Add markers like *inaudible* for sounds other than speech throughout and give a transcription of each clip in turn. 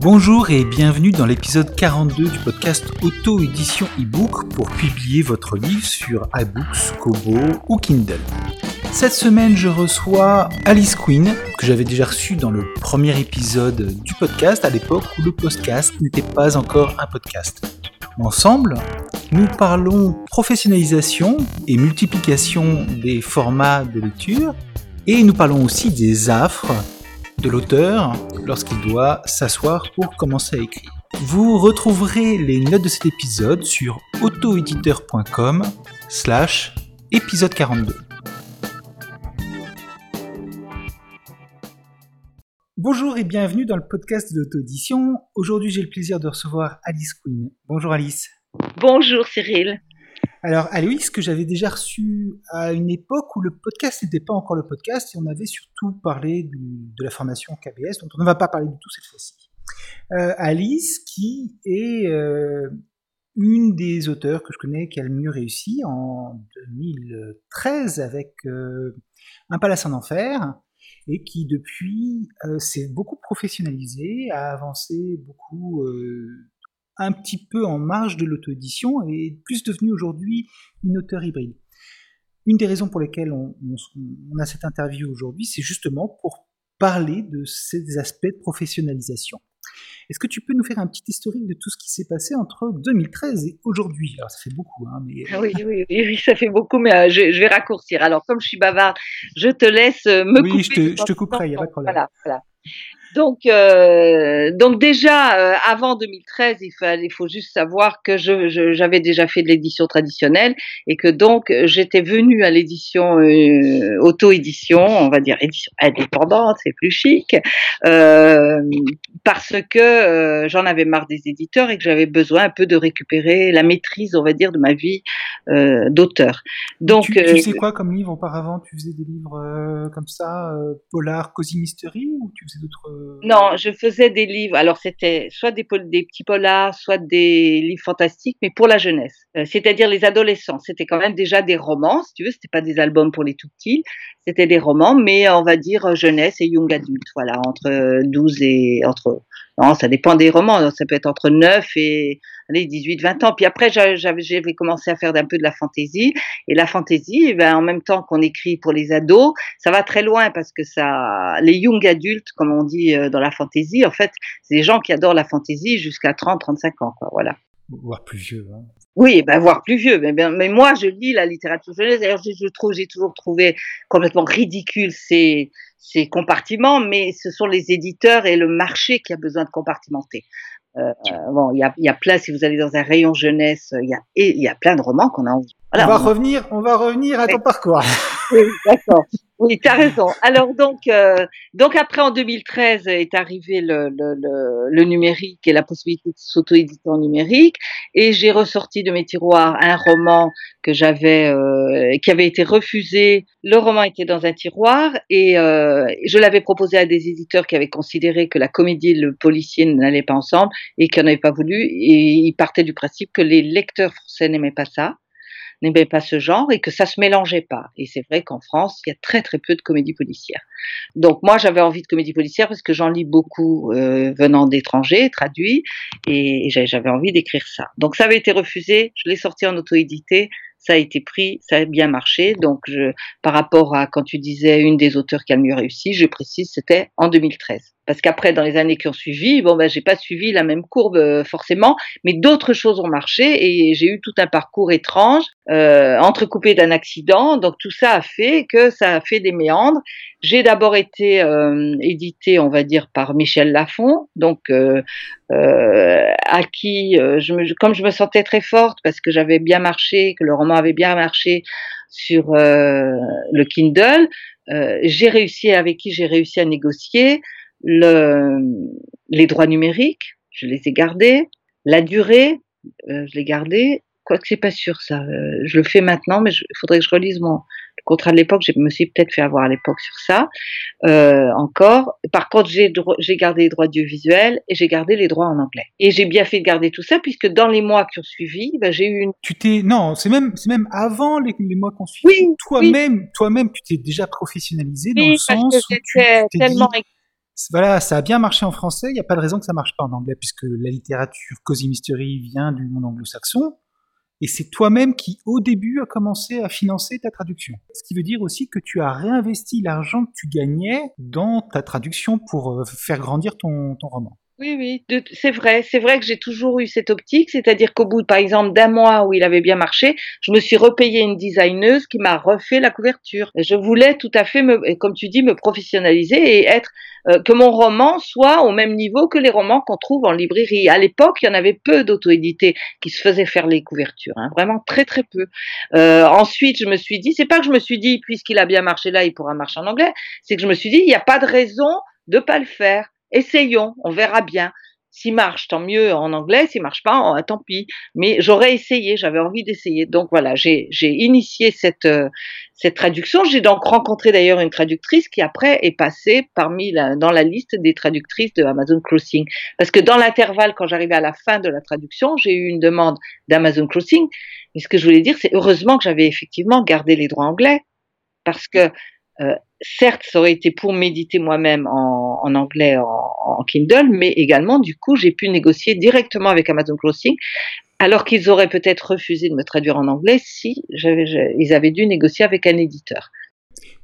Bonjour et bienvenue dans l'épisode 42 du podcast Auto-édition e-book pour publier votre livre sur iBooks, Kobo ou Kindle. Cette semaine, je reçois Alice Quinn, que j'avais déjà reçue dans le premier épisode du podcast, à l'époque où le podcast n'était pas encore un podcast. Ensemble, nous parlons professionnalisation et multiplication des formats de lecture, et nous parlons aussi des affres de l'auteur lorsqu'il doit s'asseoir pour commencer à écrire. Vous retrouverez les notes de cet épisode sur autoéditeur.com slash épisode 42. Bonjour et bienvenue dans le podcast de l'auto-édition. Aujourd'hui, j'ai le plaisir de recevoir Alice Quinn. Bonjour Alice. Bonjour Cyril. Alors, Aloïs, que j'avais déjà reçu à une époque où le podcast n'était pas encore le podcast et on avait surtout parlé de la formation KBS, dont on ne va pas parler du tout cette fois-ci. Euh, Alice, qui est euh, une des auteurs que je connais qui a le mieux réussi en 2013 avec euh, Un palace en enfer et qui depuis s'est beaucoup professionnalisé, a avancé beaucoup un petit peu en marge de l'auto-édition et plus devenu aujourd'hui une auteure hybride. Une des raisons pour lesquelles on, a cette interview aujourd'hui, c'est justement pour parler de ces aspects de professionnalisation. Est-ce que tu peux nous faire un petit historique de tout ce qui s'est passé entre 2013 et aujourd'hui? Alors, ça fait beaucoup, hein, mais... Ah oui, oui, oui, ça fait beaucoup, mais euh, je, vais raccourcir. Alors, comme je suis bavarde, je te laisse euh, me couper. Oui, je te, je te couperai, il n'y a pas de problème. Voilà, voilà. Donc, euh, donc déjà euh, avant 2013, il, fallait, il faut juste savoir que je, j'avais déjà fait de l'édition traditionnelle et que donc j'étais venue à l'édition euh, auto-édition, on va dire édition indépendante, c'est plus chic, euh, parce que euh, j'en avais marre des éditeurs et que j'avais besoin un peu de récupérer la maîtrise, on va dire, de ma vie d'auteur. Donc, tu, tu sais quoi comme livre auparavant? Tu faisais des livres comme ça, polar, cosy mystery, ou tu faisais d'autres non, je faisais des livres. Alors c'était soit des, des, petits polars, soit des livres fantastiques, mais pour la jeunesse, euh, c'est-à-dire les adolescents. C'était quand même déjà des romans, si tu veux. C'était pas des albums pour les tout petits. C'était des romans, mais on va dire jeunesse et young adulte. Voilà, entre 12 et entre non, ça dépend des romans. Ça peut être entre 9 et allez, 18, 20 ans. Puis après, j'avais commencé à faire un peu de la fantaisie. Et la fantaisie, eh ben, en même temps qu'on écrit pour les ados, ça va très loin parce que ça, les young adultes, comme on dit euh, dans la fantaisie, en fait, c'est des gens qui adorent la fantaisie jusqu'à 30, 35 ans, quoi. Voilà. Voire plus vieux. Hein. Oui, ben voire plus vieux. Mais, mais moi, je lis la littérature jeunesse. D'ailleurs, je, je trouve, j'ai toujours trouvé complètement ridicule ces ces compartiments, mais ce sont les éditeurs et le marché qui a besoin de compartimenter. Euh, bon, il y a, y a plein, si vous allez dans un rayon jeunesse, il y a, il y a plein de romans qu'on a envie. on va revenir, on va revenir à ton parcours. Oui, d'accord. Oui, tu as raison. Alors donc, euh, donc après en 2013 est arrivé le, le, le, le numérique et la possibilité de s'auto-éditer en numérique, et j'ai ressorti de mes tiroirs un roman que j'avais, euh, qui avait été refusé. Le roman était dans un tiroir et euh, je l'avais proposé à des éditeurs qui avaient considéré que la comédie et le policier n'allaient pas ensemble et qui n'en avaient pas voulu. Et ils partaient du principe que les lecteurs français n'aimaient pas ça n'aimait pas ce genre et que ça se mélangeait pas. Et c'est vrai qu'en France, il y a très très peu de comédies policières. Donc moi, j'avais envie de comédie policière parce que j'en lis beaucoup euh, venant d'étrangers, traduits, et, et j'avais envie d'écrire ça. Donc ça avait été refusé, je l'ai sorti en auto-édité, ça a été pris, ça a bien marché. Donc, je, par rapport à quand tu disais une des auteurs qui a le mieux réussi, je précise, c'était en 2013. Parce qu'après, dans les années qui ont suivi, bon, ben, j'ai pas suivi la même courbe euh, forcément, mais d'autres choses ont marché et j'ai eu tout un parcours étrange, euh, entrecoupé d'un accident. Donc, tout ça a fait que ça a fait des méandres. J'ai d'abord été euh, édité, on va dire, par Michel Lafon, donc euh, à qui, comme je me sentais très forte parce que j'avais bien marché, que le roman avait bien marché sur le Kindle, j'ai réussi avec qui j'ai réussi à négocier le, les droits numériques, je les ai gardés, la durée, euh, je l'ai gardée, quoique c'est pas sûr ça, euh, je le fais maintenant, mais il faudrait que je relise mon Le contrat de l'époque, je me suis peut-être fait avoir à l'époque sur ça euh, encore. Par contre, j'ai j'ai gardé les droits audiovisuels et j'ai gardé les droits en anglais. Et j'ai bien fait de garder tout ça puisque dans les mois qui ont suivi, ben, j'ai eu une. Tu t'es non, c'est même c'est même avant les, les mois qui ont suivi. Oui, toi-même toi-même tu t'es déjà professionnalisé dans Oui, le parce sens que où tu c'était t'es tellement dit voilà, ça a bien marché en français, il n'y a pas de raison que ça marche pas en anglais, puisque la littérature Cozy Mystery vient du monde anglo-saxon, et c'est toi-même qui, au début, a commencé à financer ta traduction. Ce qui veut dire aussi que tu as réinvesti l'argent que tu gagnais dans ta traduction pour euh, faire grandir ton roman. Oui, oui, c'est vrai. C'est vrai que j'ai toujours eu cette optique, c'est-à-dire qu'au bout, par exemple, d'un mois où il avait bien marché, je me suis repayé une designeuse qui m'a refait la couverture. Je voulais tout à fait, me, comme tu dis, me professionnaliser et être euh, que mon roman soit au même niveau que les romans qu'on trouve en librairie. À l'époque, il y en avait peu d'auto-édités qui se faisaient faire les couvertures, hein, vraiment très très peu. Euh, ensuite, je me suis dit, c'est pas que je me suis dit, puisqu'il a bien marché là, il pourra marcher en anglais, c'est que je me suis dit, il n'y a pas de raison de pas le faire. Essayons, on verra bien. S'il marche, tant mieux en anglais. S'il marche pas, oh, tant pis. Mais j'aurais essayé, j'avais envie d'essayer. Donc voilà, j'ai initié cette euh, cette traduction. J'ai donc rencontré d'ailleurs une traductrice qui après est passée parmi la, dans la liste des traductrices de Amazon Crossing. Parce que dans l'intervalle, quand j'arrivais à la fin de la traduction, j'ai eu une demande d'Amazon Crossing. Mais ce que je voulais dire, c'est heureusement que j'avais effectivement gardé les droits anglais. Parce que euh, certes, ça aurait été pour méditer moi-même en, en anglais, en, en Kindle, mais également, du coup, j'ai pu négocier directement avec Amazon Crossing, alors qu'ils auraient peut-être refusé de me traduire en anglais si ils avaient dû négocier avec un éditeur.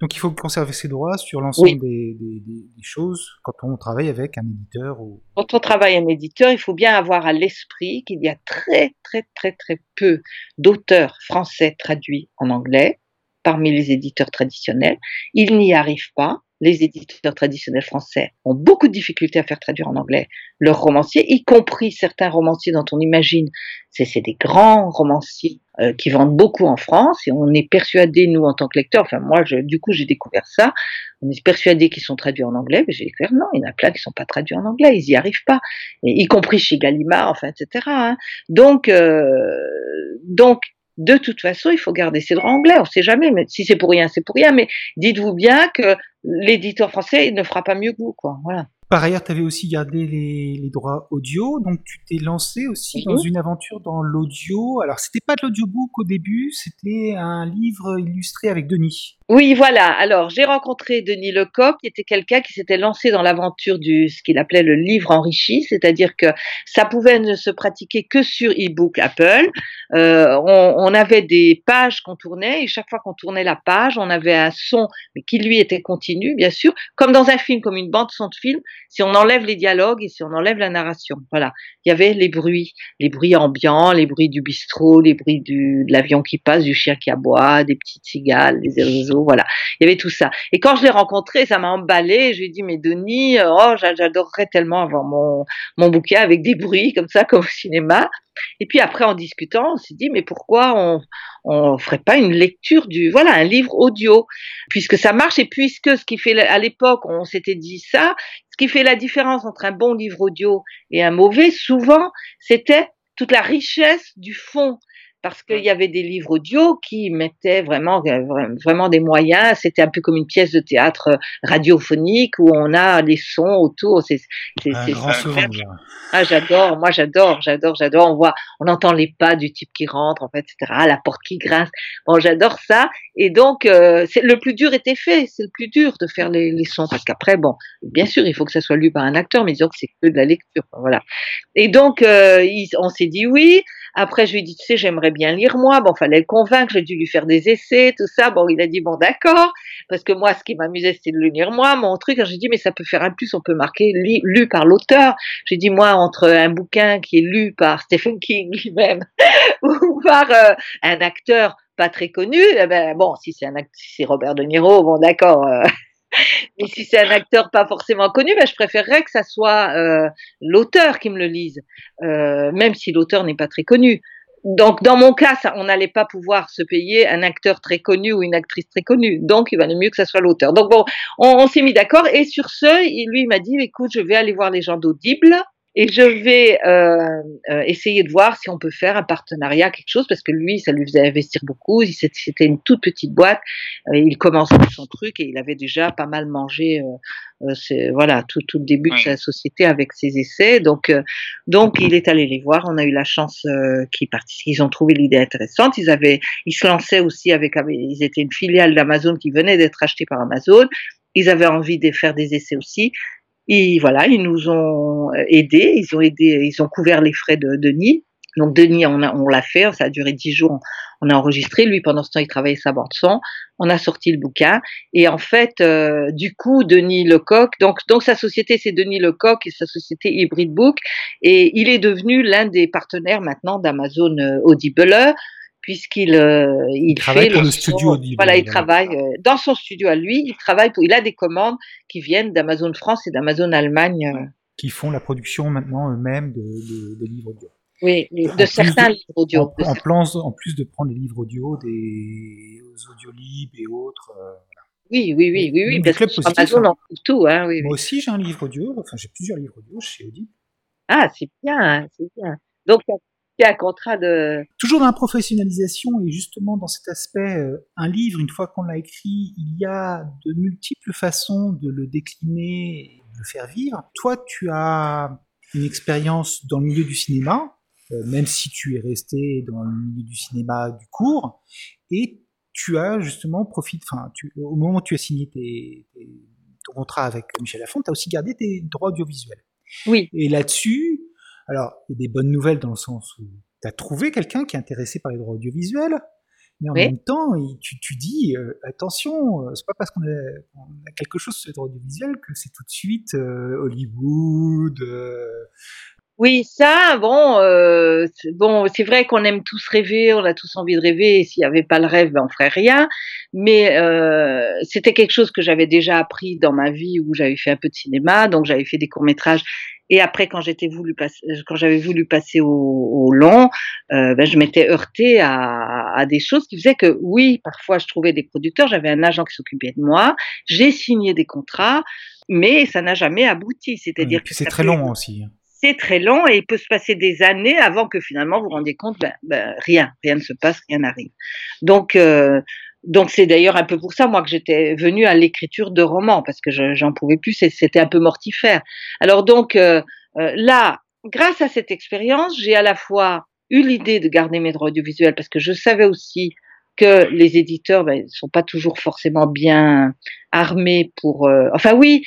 Donc il faut conserver ses droits sur l'ensemble Oui. des, des- des- des choses quand on travaille avec un éditeur ou Quand on travaille un éditeur, il faut bien avoir à l'esprit qu'il y a très, très, très, très peu d'auteurs français traduits en anglais parmi les éditeurs traditionnels. Ils n'y arrivent pas. Les éditeurs traditionnels français ont beaucoup de difficultés à faire traduire en anglais leurs romanciers, y compris certains romanciers dont on imagine, c'est c'est des grands romanciers euh, qui vendent beaucoup en France et on est persuadé, nous, en tant que lecteurs, enfin moi, je, du coup, j'ai découvert ça, on est persuadé qu'ils sont traduits en anglais, mais j'ai découvert non, il y en a plein qui sont pas traduits en anglais, ils y arrivent pas, y compris chez Gallimard, enfin, etc. hein. Donc, euh, donc, de toute façon, il faut garder ses droits anglais. On sait jamais, mais si c'est pour rien, c'est pour rien. Mais dites-vous bien que l'éditeur français ne fera pas mieux que vous, quoi. Voilà. Par ailleurs, tu avais aussi gardé les, les droits audio, donc tu t'es lancé aussi dans une aventure dans l'audio. Alors, c'était pas de l'audiobook au début, c'était un livre illustré avec Denis. Oui, voilà. Alors, j'ai rencontré Denis Lecoq, qui était quelqu'un qui s'était lancé dans l'aventure du ce qu'il appelait le livre enrichi, c'est-à-dire que ça pouvait ne se pratiquer que sur e-book Apple. Euh, on, avait des pages qu'on tournait et chaque fois qu'on tournait la page, on avait un son, qui lui était continu, bien sûr, comme dans un film, comme une bande son de film. Si on enlève les dialogues et si on enlève la narration, voilà. Il y avait les bruits, les bruits ambiants, les bruits du bistrot, les bruits du, de l'avion qui passe, du chien qui aboie, des petites cigales, des oiseaux, voilà. Il y avait tout ça. Et quand je l'ai rencontré, ça m'a emballé. Je lui ai dit, mais Denis, euh, oh, j'a- j'adorerais tellement avoir mon, mon bouquin avec des bruits comme ça, *laughs* comme au cinéma. Et puis après, en discutant, on s'est dit, mais pourquoi on on ferait pas une lecture du, voilà, un livre audio, puisque ça marche et puisque ce qui fait, à l'époque, on s'était dit ça, ce qui fait la différence entre un bon livre audio et un mauvais, souvent, c'était toute la richesse du fond. Parce qu'il y avait des livres audio qui mettaient vraiment, euh, vra- vraiment des moyens. C'était un peu comme une pièce de théâtre euh, radiophonique où on a les sons autour. C'est, c'est, Un c'est grand souvenir. Ah, j'adore, moi j'adore, j'adore, j'adore. On voit, on entend les pas du type qui rentre, en fait, etc. La porte qui grince. Bon, j'adore ça. Et donc, euh, c'est le plus dur était fait. C'est le plus dur de faire les, les sons parce qu'après, bon, bien sûr, il faut que ça soit lu par un acteur, mais disons que c'est que de la lecture, voilà. Et donc, euh, il- on s'est dit oui. Après, je lui ai dit, tu sais, j'aimerais bien lire moi. Bon, fallait le convaincre. J'ai dû lui faire des essais, tout ça. Bon, il a dit bon, d'accord, parce que moi, ce qui m'amusait, c'était de le lire moi, mon truc. J'ai dit, mais ça peut faire un plus. On peut marquer lu par l'auteur. J'ai dit, moi, entre un bouquin qui est lu par Stephen King lui-même *laughs* ou par euh, un acteur pas très connu, eh ben, bon, si c'est un si c'est Robert De Niro, bon, d'accord. euh, mais si c'est un acteur pas forcément connu, ben, je préférerais que ça soit euh, l'auteur qui me le lise, euh, même si l'auteur n'est pas très connu. Donc, dans mon cas, ça, on n'allait pas pouvoir se payer un acteur très connu ou une actrice très connue. Donc, il valait mieux que ça soit l'auteur. Donc, bon, on, on s'est mis d'accord. Et sur ce, lui, il m'a dit, écoute, je vais aller voir les gens d'Audible. Et je vais euh, euh, essayer de voir si on peut faire un partenariat, quelque chose, parce que lui, ça lui faisait investir beaucoup. C'était une toute petite boîte. Euh, il commençait son truc et il avait déjà pas mal mangé. voilà tout, tout le début de sa société avec ses essais donc donc il est allé les voir on a eu la chance qu'ils qu'ils ont trouvé l'idée intéressante ils avaient ils se lançaient aussi avec ils étaient une filiale d'Amazon qui venait d'être achetée par Amazon ils avaient envie de faire des essais aussi et voilà, ils nous ont aidés, ils ont aidé, ils ont couvert les frais de Denis. Donc Denis, on, on l'a fait, ça a duré dix jours, on a enregistré. Lui, pendant ce temps, il travaillait sa bande son. On a sorti le bouquin. Et en fait, euh, du coup, Denis Lecoq, donc, donc sa société, c'est Denis Lecoq et sa société Hybrid Book. Et il est devenu l'un des partenaires maintenant d'Amazon euh, Audible puisqu'il euh, il, travaille pour le, studio. voilà, il travaille euh, dans son studio à lui. Il travaille pour. Il a des commandes qui viennent d'Amazon France et d'Amazon Allemagne. Euh. Qui font la production maintenant eux-mêmes de, de, livres audio. Oui, de certains livres audio. En, plus, en, plus de prendre les livres audio des Audiolib et autres. Oui, oui, oui, oui, oui, parce que Amazon hein. en tout. Hein, oui, Moi aussi, j'ai un livre audio. Enfin, j'ai plusieurs livres audio chez Audible. Ah, c'est bien, c'est bien. Donc, un contrat de... Toujours dans la professionnalisation et justement dans cet aspect, euh, un livre, une fois qu'on l'a écrit, il y a de multiples façons de le décliner et de le faire vivre. Toi, tu as une expérience dans le milieu du cinéma, euh, même si tu es resté dans le milieu du cinéma du cours, et tu as justement profité, enfin, au moment où tu as signé tes, ton contrat avec Michel Lafont, tu as aussi gardé tes droits audiovisuels. Oui. Et là-dessus, alors, il y a des bonnes nouvelles dans le sens où tu as trouvé quelqu'un qui est intéressé par les droits audiovisuels, mais en même temps, tu, tu dis euh, attention, euh, c'est pas parce qu'on a, quelque chose sur les droits audiovisuels que c'est tout de suite euh, Hollywood. Oui, ça, bon, bon, c'est vrai qu'on aime tous rêver, on a tous envie de rêver. Et s'il n'y avait pas le rêve, ben on ferait rien. Mais c'était quelque chose que j'avais déjà appris dans ma vie où j'avais fait un peu de cinéma, donc j'avais fait des courts métrages et après, quand j'étais voulu passer, quand j'avais voulu passer au, au long, euh, ben, je m'étais heurtée à, à, des choses qui faisaient que, oui, parfois je trouvais des producteurs, j'avais un agent qui s'occupait de moi, j'ai signé des contrats, mais ça n'a jamais abouti. C'est-à-dire que c'est très long aussi. Hein. C'est très long et il peut se passer des années avant que finalement vous vous rendiez compte, ben, ben, rien, rien ne se passe, rien n'arrive. Donc euh, donc c'est d'ailleurs un peu pour ça moi que j'étais venue à l'écriture de romans parce que j'en pouvais plus, c'était un peu mortifère. Alors donc euh, euh, là, grâce à cette expérience, j'ai à la fois eu l'idée de garder mes droits audiovisuels parce que je savais aussi que les éditeurs ne ben, sont pas toujours forcément bien armés pour. Euh, enfin oui,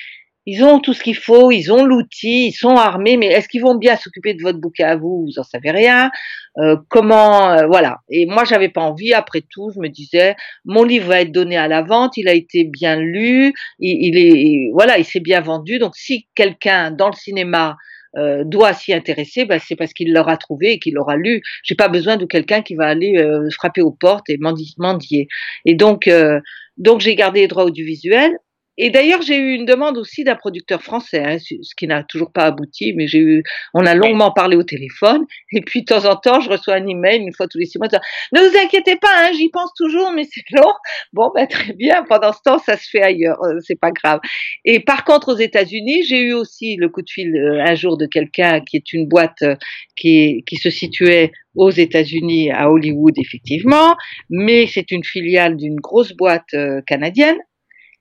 ils ont tout ce qu'il faut, ils ont l'outil, ils sont armés, mais est-ce qu'ils vont bien s'occuper de votre bouquin à vous? Vous en savez rien. Euh, comment euh, Voilà. Et moi, j'avais pas envie. Après tout, je me disais, mon livre va être donné à la vente. Il a été bien lu. Il, est voilà, il s'est bien vendu. Donc, si quelqu'un dans le cinéma euh, doit s'y intéresser, ben, c'est parce qu'il l'aura trouvé et qu'il l'aura lu. J'ai pas besoin de quelqu'un qui va aller frapper aux portes et mendier. Et donc, donc j'ai gardé les droits audiovisuels et d'ailleurs, j'ai eu une demande aussi d'un producteur français, hein, ce qui n'a toujours pas abouti, mais j'ai eu, on a longuement parlé au téléphone. Et puis de temps en temps, je reçois un email une fois tous les six mois. Ne vous inquiétez pas, hein, j'y pense toujours, mais c'est long. Bon, ben très bien. Pendant ce temps, ça se fait ailleurs, euh, c'est pas grave. Et par contre, aux États-Unis, j'ai eu aussi le coup de fil euh, un jour de quelqu'un qui est une boîte euh, qui, qui se situait aux États-Unis, à Hollywood, effectivement, mais c'est une filiale d'une grosse boîte canadienne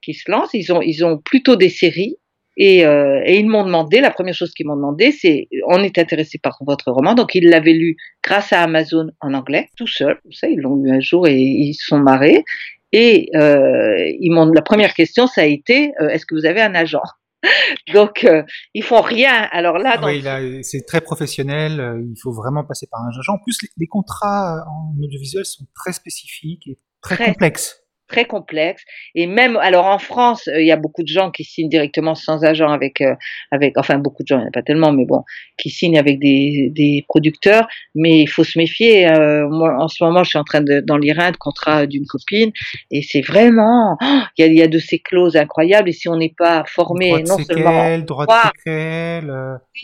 qui se lancent. Ils ont, ils ont plutôt des séries. Et, euh, et ils m'ont demandé, la première chose qu'ils m'ont demandé, c'est on est intéressé par votre roman. Donc ils l'avaient lu grâce à Amazon en anglais, tout seul. Ça, ils l'ont lu un jour et ils se sont marrés. Et euh, ils m'ont, la première question, ça a été euh, est-ce que vous avez un agent? *laughs* Donc euh, ils font rien. Alors là, ah oui, c'est très professionnel. Euh, il faut vraiment passer par un agent. En plus, les, les contrats en audiovisuel sont très spécifiques et très, très complexes très complexe. Et même, alors en France, euh, il y a beaucoup de gens qui signent directement sans agent avec, euh, avec, enfin beaucoup de gens, il n'y en a pas tellement, mais bon, qui signent avec des, des producteurs. Mais il faut se méfier. Euh, moi, en ce moment, je suis en train de, d'en lire un de contrat d'une copine, et c'est vraiment, oh, il y, a, y, a, de ces clauses incroyables. Et si on n'est pas formé, non séquelles, seulement droit de séquelles,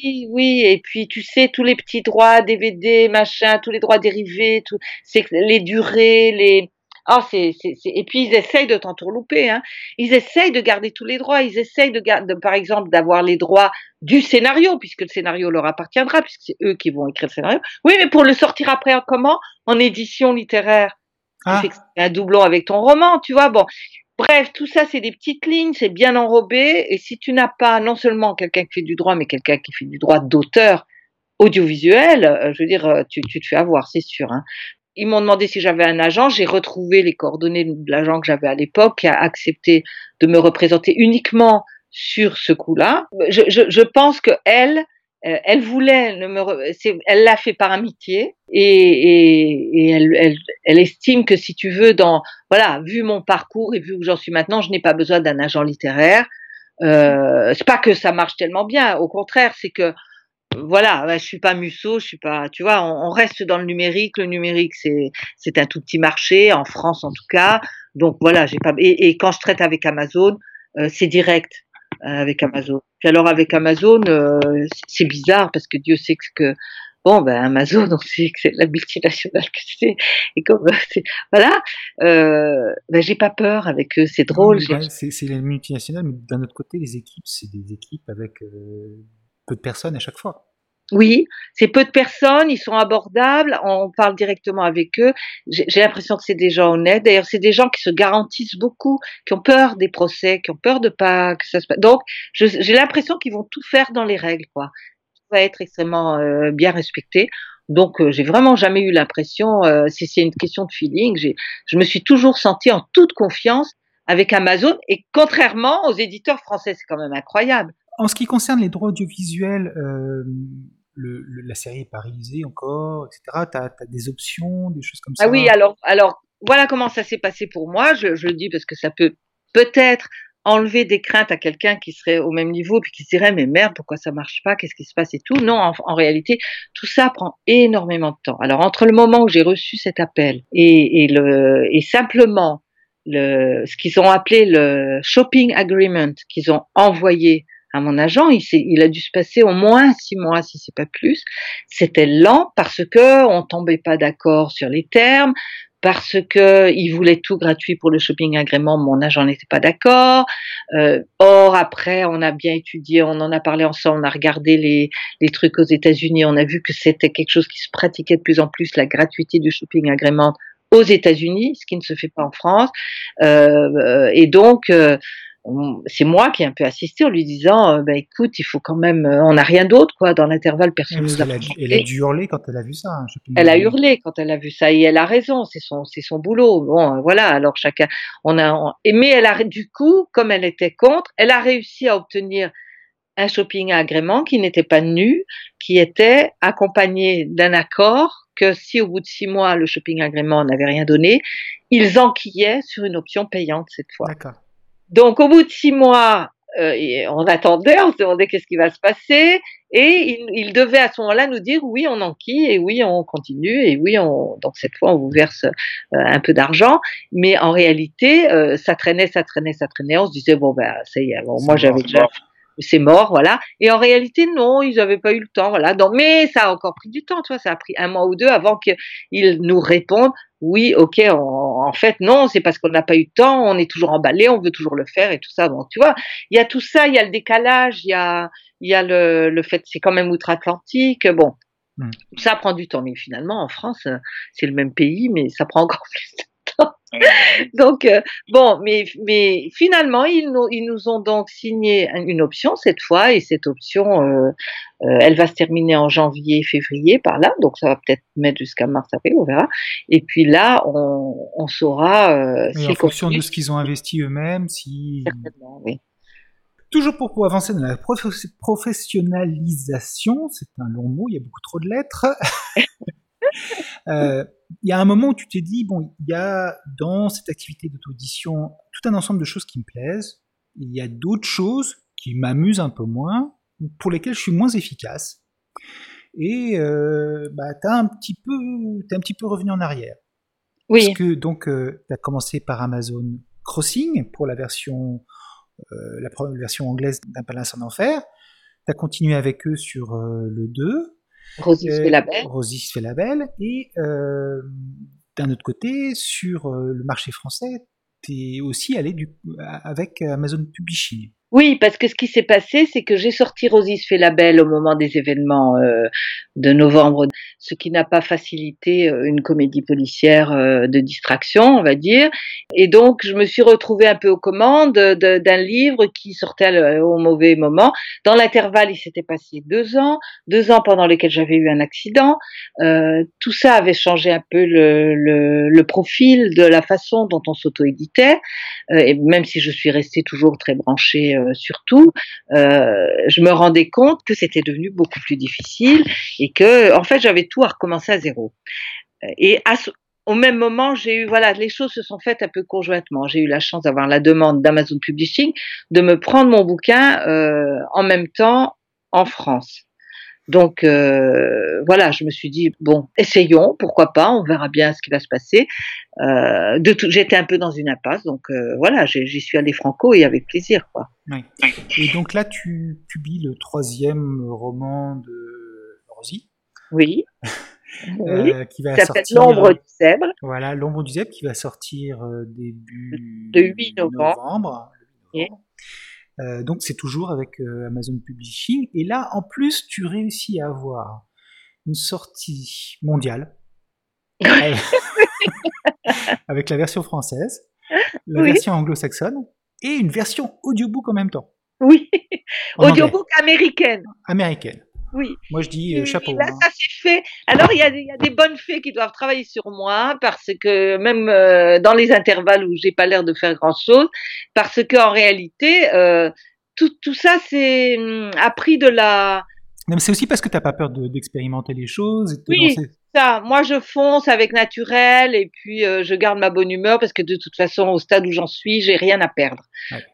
oui, oui, et puis tu sais tous les petits droits DVD, machin, tous les droits dérivés, tout, c'est les durées, les Oh, c'est, c'est, et puis ils essayent de t'entourlouper. Hein. Ils essayent de garder tous les droits. Ils essayent de garder, par exemple, d'avoir les droits du scénario, puisque le scénario leur appartiendra, puisque c'est eux qui vont écrire le scénario. Oui, mais pour le sortir après, comment? En édition littéraire. Ah. un doublon avec ton roman, tu vois. Bon, bref, tout ça, c'est des petites lignes, c'est bien enrobé. Et si tu n'as pas non seulement quelqu'un qui fait du droit, mais quelqu'un qui fait du droit d'auteur audiovisuel, euh, je veux dire, euh, tu, tu te fais avoir, c'est sûr. Hein. Ils m'ont demandé si j'avais un agent. J'ai retrouvé les coordonnées de l'agent que j'avais à l'époque, qui a accepté de me représenter uniquement sur ce coup-là. Je, pense que elle, euh, elle voulait elle l'a fait par amitié et, elle, estime que si tu veux, dans voilà, vu mon parcours et vu où j'en suis maintenant, je n'ai pas besoin d'un agent littéraire. Euh, c'est pas que ça marche tellement bien, au contraire, c'est que voilà, je suis pas Musso, je suis pas, tu vois, on, reste dans le numérique. Le numérique, c'est c'est un tout petit marché en France en tout cas. Donc voilà, j'ai pas. Et, quand je traite avec Amazon, euh, c'est direct euh, avec Amazon. Puis alors avec Amazon, euh, c'est bizarre parce que Dieu sait que bon ben Amazon, *laughs* on sait que c'est la multinationale que c'est et comme voilà, ben j'ai pas peur avec eux, c'est drôle. c'est la multinationale, mais d'un autre côté, les équipes, c'est des équipes avec peu de personnes à chaque fois. Oui, c'est peu de personnes, ils sont abordables, on parle directement avec eux. J'ai l'impression que c'est des gens honnêtes. D'ailleurs, c'est des gens qui se garantissent beaucoup, qui ont peur des procès, qui ont peur de pas que ça se passe. Donc, j'ai l'impression qu'ils vont tout faire dans les règles, quoi. Tout va être extrêmement euh, bien respecté. Donc, euh, j'ai vraiment jamais eu l'impression, euh, si c'est une question de feeling, je me suis toujours sentie en toute confiance avec Amazon. Et contrairement aux éditeurs français, c'est quand même incroyable en ce qui concerne les droits audiovisuels, euh, le, la série est parisée encore, etc. Tu as, des options, des choses comme ah ça? Ah oui, alors, alors voilà comment ça s'est passé pour moi. Je, je, le dis parce que ça peut peut-être enlever des craintes à quelqu'un qui serait au même niveau puis qui se dirait mais merde pourquoi ça marche pas? Qu'est-ce qui se passe et tout? Non en, en, réalité tout ça prend énormément de temps alors entre le moment où j'ai reçu cet appel et, et le et simplement le ce qu'ils ont appelé le shopping agreement qu'ils ont envoyé à mon agent, il, a dû se passer au moins six mois, si c'est pas plus. C'était lent parce que on tombait pas d'accord sur les termes, parce que il voulait tout gratuit pour le shopping agrément, mon agent n'était pas d'accord. Euh, or après, on a bien étudié, on en a parlé ensemble, on a regardé les, trucs aux États-Unis, on a vu que c'était quelque chose qui se pratiquait de plus en plus, la gratuité du shopping agrément aux États-Unis, ce qui ne se fait pas en France. Euh, euh et donc c'est moi qui ai un peu assisté en lui disant, euh, bah, écoute, il faut quand même, euh, on n'a rien d'autre, quoi, dans l'intervalle, personne nous a, Elle a dû hurler quand elle a vu ça. Hein, elle a hurlé quand elle a vu ça et elle a raison, c'est son, c'est son boulot. Bon, euh, voilà, alors chacun, on a, mais elle a, du coup, comme elle était contre, elle a réussi à obtenir un shopping agrément qui n'était pas nu, qui était accompagné d'un accord que si au bout de six mois le shopping agrément n'avait rien donné, ils enquillaient sur une option payante cette fois. D'accord. Donc, au bout de six mois, euh, on attendait, on se demandait qu'est-ce qui va se passer, et il, il devait à ce moment-là nous dire oui, on enquille, et oui, on continue, et oui, on, donc cette fois, on vous verse euh, un peu d'argent. Mais en réalité, euh, ça traînait, ça traînait, ça traînait. On se disait bon ben, ça y est. Bon, moi, j'avais déjà c'est mort, voilà. Et en réalité, non, ils n'avaient pas eu le temps, voilà. Donc, mais ça a encore pris du temps, tu vois, ça a pris un mois ou deux avant qu'ils nous répondent, oui, ok, en fait, non, c'est parce qu'on n'a pas eu le temps, on est toujours emballé, on veut toujours le faire et tout ça. Bon, tu vois, il y a tout ça, il y a le décalage, il y a, il y a le, le fait, c'est quand même outre-Atlantique, bon. Hmm. Ça prend du temps, mais finalement, en France, c'est le même pays, mais ça prend encore *laughs* plus de *laughs* donc, euh, bon, mais, mais finalement, ils nous, ils nous ont donc signé une option cette fois, et cette option, euh, euh, elle va se terminer en janvier, février, par là, donc ça va peut-être mettre jusqu'à mars, avril, on verra. Et puis là, on, on saura. Oui, en fonction de ce qu'ils ont investi eux-mêmes, si. Certainement, oui. Toujours pour, pour avancer dans la professionnalisation, c'est un long mot, il y a beaucoup trop de lettres. *laughs* euh, il y a un moment où tu t'es dit, bon, il y a dans cette activité d'auto-audition tout un ensemble de choses qui me plaisent, il y a d'autres choses qui m'amusent un peu moins, pour lesquelles je suis moins efficace. Et euh, bah, tu un petit peu, un petit peu revenu en arrière. Oui. Parce que donc, euh, tu as commencé par Amazon Crossing pour la version, euh, la version anglaise d'un palace en enfer. Tu as continué avec eux sur euh, le 2. Fait la belle. Et euh, d'un autre côté, sur le marché français, tu es aussi allé du, avec Amazon Publishing. Oui, parce que ce qui s'est passé, c'est que j'ai sorti Rosis fait la belle au moment des événements euh, de novembre, ce qui n'a pas facilité euh, une comédie policière euh, de distraction, on va dire. Et donc, je me suis retrouvée un peu aux commandes d'un livre qui sortait au mauvais moment. Dans l'intervalle, il s'était passé deux ans, deux ans pendant lesquels j'avais eu un accident. tout ça avait changé un peu le, le, le profil de la façon dont on s'auto-éditait, et même si je suis restée toujours très branchée euh, surtout, euh, je me rendais compte que c'était devenu beaucoup plus difficile et que, en fait, j'avais tout à recommencer à zéro. Et au même moment, j'ai eu, voilà, les choses se sont faites un peu conjointement. J'ai eu la chance d'avoir la demande d'Amazon Publishing de me prendre mon bouquin euh, en même temps en France. Donc euh, voilà, je me suis dit bon, essayons, pourquoi pas, on verra bien ce qui va se passer. Euh, de tout, j'étais un peu dans une impasse, donc euh, voilà, j'y suis allé franco et avec plaisir, quoi. Oui. Et donc là, tu publies le troisième roman de Rosie. Oui. *laughs* oui. qui va ça sortir. L'ombre du zèbre. Voilà, l'ombre du zèbre qui va sortir début de 8 novembre. novembre. Le 8 novembre. Euh, donc c'est toujours avec euh, Amazon Publishing. Et là, en plus, tu réussis à avoir une sortie mondiale *laughs* *laughs* avec la version française, la version anglo-saxonne et une version audiobook en même temps. Oui, audiobook américaine. Américaine. Oui. Moi, je dis euh, chapeau. Là, hein. ça s'est fait. Alors, il y, a, y, a, des bonnes fées qui doivent travailler sur moi parce que même euh, dans les intervalles où j'ai pas l'air de faire grand chose, parce qu'en réalité, euh, tout, tout ça, c'est hum, appris de la. mais c'est aussi parce que tu n'as pas peur d'expérimenter les choses. Et de oui, moi, je fonce avec naturel et puis euh, je garde ma bonne humeur parce que de toute façon, au stade où j'en suis, j'ai rien à perdre.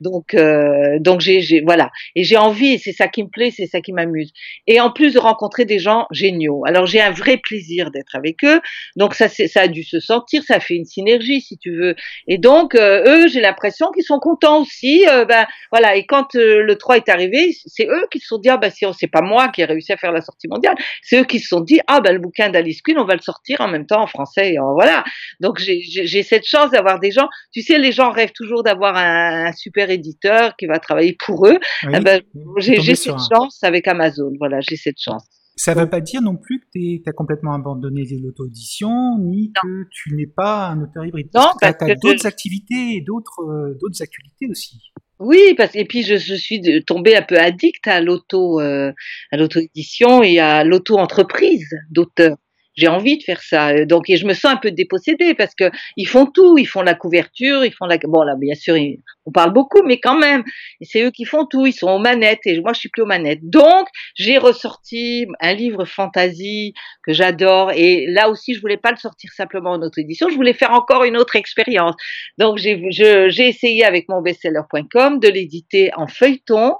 Donc, euh, donc j'ai, voilà, et j'ai envie, et c'est ça qui me plaît, c'est ça qui m'amuse. Et en plus de rencontrer des gens géniaux. Alors, j'ai un vrai plaisir d'être avec eux. Donc, ça, ça a dû se sentir, ça fait une synergie, si tu veux. Et donc, euh, eux, j'ai l'impression qu'ils sont contents aussi. ben, voilà. Et quand le 3 est arrivé, c'est eux qui se sont dit, ah ben, si c'est pas moi qui ai réussi à faire la sortie mondiale, c'est eux qui se sont dit, ah ben, le bouquin d'Alice on va le sortir en même temps en français. Et voilà. Donc j'ai cette chance d'avoir des gens. Tu sais, les gens rêvent toujours d'avoir un, super éditeur qui va travailler pour eux. Eh ben, j'ai cette chance avec Amazon. Voilà, j'ai cette chance. Ça ne veut pas dire non plus que tu as complètement abandonné l'auto-édition, ni que tu n'es pas un auteur hybride. Non, tu as, d'autres activités et d'autres euh, d'autres actualités aussi. Oui, parce et puis je, je suis tombée un peu addict à l'auto euh, à l'auto-édition et à l'auto-entreprise d'auteur j'ai envie de faire ça. Euh, donc, et je me sens un peu dépossédée parce que ils font tout. Ils font la couverture, ils font la. Bon, là, bien sûr, on parle beaucoup, mais quand même, c'est eux qui font tout. Ils sont aux manettes et moi, je suis plus aux manettes. Donc, j'ai ressorti un livre fantasy que j'adore. Et là aussi, je voulais pas le sortir simplement en auto-édition. Je voulais faire encore une autre expérience. Donc, j'ai j'ai essayé avec mon bestseller.com de l'éditer en feuilleton.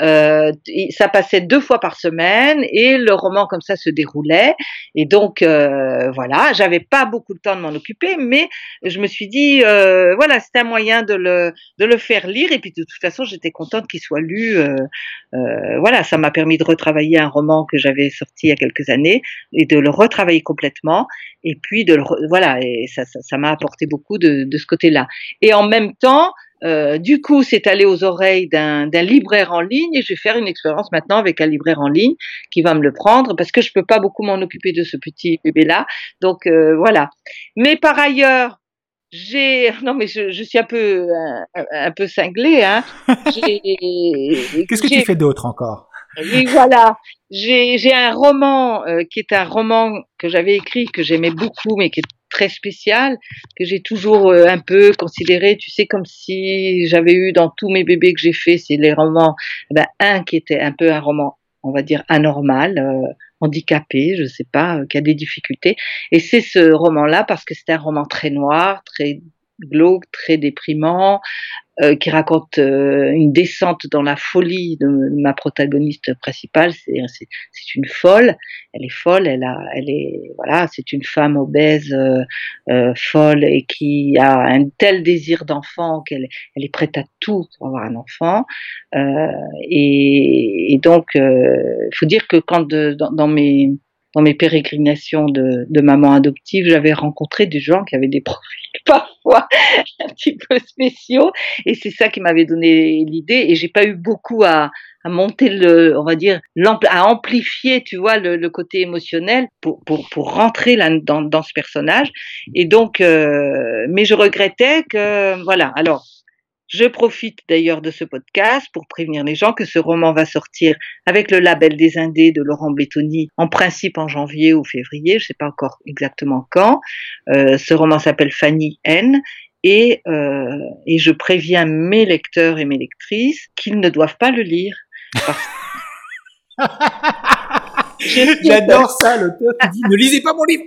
Euh, ça passait deux fois par semaine et le roman comme ça se déroulait. Et donc, euh, voilà, j'avais pas beaucoup de temps de m'en occuper, mais je me suis dit, euh, voilà, c'est un moyen de le, de le faire lire. Et puis, de toute façon, j'étais contente qu'il soit lu. Euh, voilà, ça m'a permis de retravailler un roman que j'avais sorti il y a quelques années et de le retravailler complètement. Et puis, de le, voilà, et ça ça, m'a apporté beaucoup de, de ce côté-là. Et en même temps, euh, du coup, c'est allé aux oreilles d'un libraire en ligne et je vais faire une expérience maintenant avec un libraire en ligne qui va me le prendre parce que je peux pas beaucoup m'en occuper de ce petit bébé-là. Donc euh, voilà. Mais par ailleurs, j'ai *laughs* non mais je, je, suis un peu un, un peu cinglée. Hein. *laughs* Qu'est-ce que tu fais d'autre encore? Oui, voilà. J'ai un roman euh, qui est un roman que j'avais écrit, que j'aimais beaucoup, mais qui est très spécial, que j'ai toujours euh, un peu considéré, tu sais, comme si j'avais eu dans tous mes bébés que j'ai fait, c'est les romans, eh ben, un qui était un peu un roman, on va dire, anormal, euh, handicapé, je sais pas, qui a des difficultés. Et c'est ce roman-là parce que c'est un roman très noir, très glauque, très déprimant, euh, qui raconte euh, une descente dans la folie de, ma protagoniste principale. C'est une folle, elle est folle, elle a, elle est voilà, c'est une femme obèse, euh, folle et qui a un tel désir d'enfant qu'elle elle est prête à tout pour avoir un enfant. Et, et, donc, il faut dire que quand de, dans, dans mes dans mes pérégrinations de, de maman adoptive, j'avais rencontré des gens qui avaient des profils *laughs* parfois un petit peu spéciaux, et c'est ça qui m'avait donné l'idée. Et j'ai pas eu beaucoup à, à monter le, on va dire, à amplifier, tu vois, le, le côté émotionnel pour, pour, pour rentrer là dans, dans ce personnage. Et donc, euh, mais je regrettais que, voilà. Alors, je profite d'ailleurs de ce podcast pour prévenir les gens que ce roman va sortir avec le label des Indés de Laurent Bétoni, en principe en janvier ou février, je ne sais pas encore exactement quand. Euh, ce roman s'appelle Fanny N. Et, euh, et je préviens mes lecteurs et mes lectrices qu'ils ne doivent pas le lire. *laughs* J'adore ça, l'auteur qui dit ne lisez pas mon livre.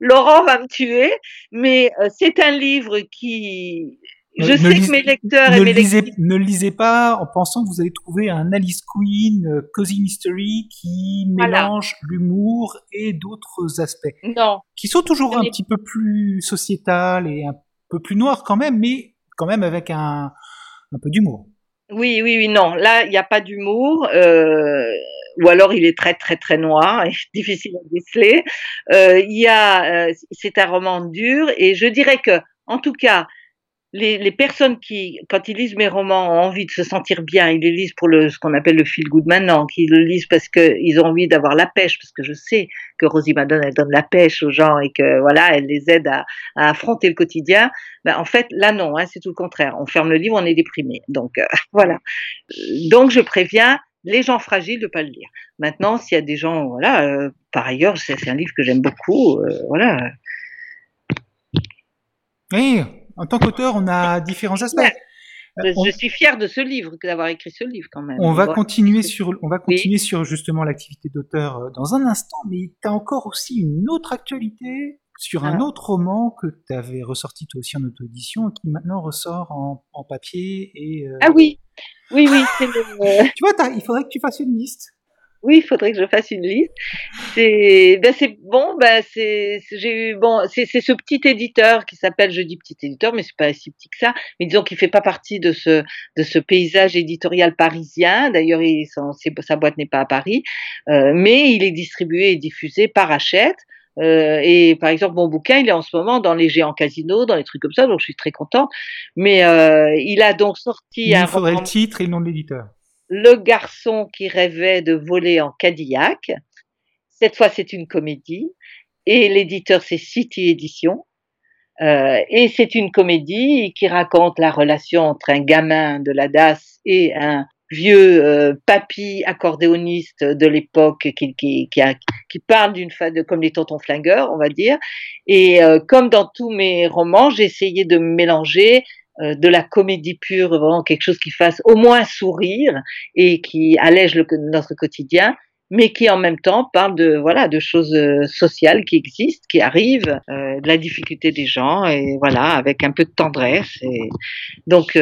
Laurent va me tuer, mais euh, c'est un livre qui je sais que mes lecteurs et mes lisez, Ne lisez pas en pensant que vous allez trouver un Alice Queen, euh, Cozy Mystery qui mélange l'humour et d'autres aspects. Non. Qui sont toujours un petit peu plus sociétal et un peu plus noir quand même, mais quand même avec un, un peu d'humour. Oui, oui, oui, non. Là, il n'y a pas d'humour. Euh, ou alors il est très très très noir et *laughs* difficile à déceler. Euh, il y a, euh, c'est un roman dur et je dirais que, en tout cas, les, personnes qui, quand ils lisent mes romans, ont envie de se sentir bien, ils les lisent pour le, ce qu'on appelle le feel good maintenant, qu'ils le lisent parce qu'ils ont envie d'avoir la pêche, parce que je sais que Rosie Madone, elle donne la pêche aux gens et que voilà, elle les aide à, à affronter le quotidien. Ben, en fait, là non, hein, c'est tout le contraire. On ferme le livre, on est déprimé. Donc euh, *laughs* voilà. Donc je préviens les gens fragiles de pas le lire. Maintenant, s'il y a des gens, voilà, euh, par ailleurs, c'est un livre que j'aime beaucoup, euh, voilà. Oui, en tant qu'auteur, on a différents aspects. Je, suis fière de ce livre, d'avoir écrit ce livre quand même. On va continuer sur, on va continuer sur justement l'activité d'auteur euh, dans un instant, mais tu as encore aussi une autre actualité sur un autre roman que tu avais ressorti toi aussi en auto-édition et qui maintenant ressort en, papier et. Euh, ah oui, oui, oui. Le... *laughs* tu vois, il faudrait que tu fasses une liste oui, il faudrait que je fasse une liste. C'est ben c'est bon, ben c'est j'ai eu bon, c'est c'est ce petit éditeur qui s'appelle je dis petit éditeur mais c'est pas si petit que ça, mais disons qu'il fait pas partie de ce de ce paysage éditorial parisien. D'ailleurs, sa boîte n'est pas à Paris, euh, mais il est distribué et diffusé par Hachette. Euh, et par exemple, mon bouquin, il est en ce moment dans les géants casinos, dans les trucs comme ça, donc je suis très contente. Mais euh, il a donc sorti il un. Il faudrait le titre et le nom de l'éditeur. Le garçon qui rêvait de voler en Cadillac. Cette fois, c'est une comédie. Et l'éditeur, c'est City Edition. Euh, et c'est une comédie qui raconte la relation entre un gamin de la DAS et un vieux euh, papy accordéoniste de l'époque qui, parle d'une comme les tontons flingueurs, on va dire. Et euh, comme dans tous mes romans, j'ai essayé de mélanger de la comédie pure, vraiment quelque chose qui fasse au moins sourire et qui allège notre quotidien, mais qui en même temps parle de voilà de choses euh, sociales qui existent, qui arrivent, euh, de la difficulté des gens et voilà avec un peu de tendresse. Et donc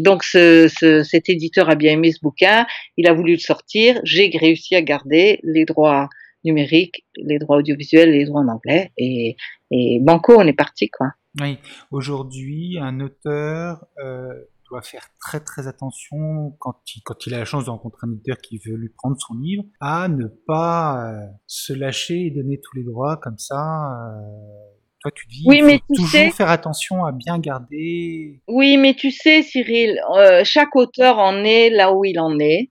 donc ce, ce, cet éditeur a bien aimé ce bouquin, il a voulu le sortir, j'ai réussi à garder les droits numériques, les droits audiovisuels, les droits en anglais et, et banco on est parti quoi. Oui, aujourd'hui, un auteur euh, doit faire très très attention quand il, quand il a la chance de rencontrer un éditeur qui veut lui prendre son livre, à ne pas euh, se lâcher et donner tous les droits comme ça. Euh, toi, tu dis, oui, mais tu toujours faire attention à bien garder. Oui, mais tu sais, Cyril, chaque auteur en est là où il en est.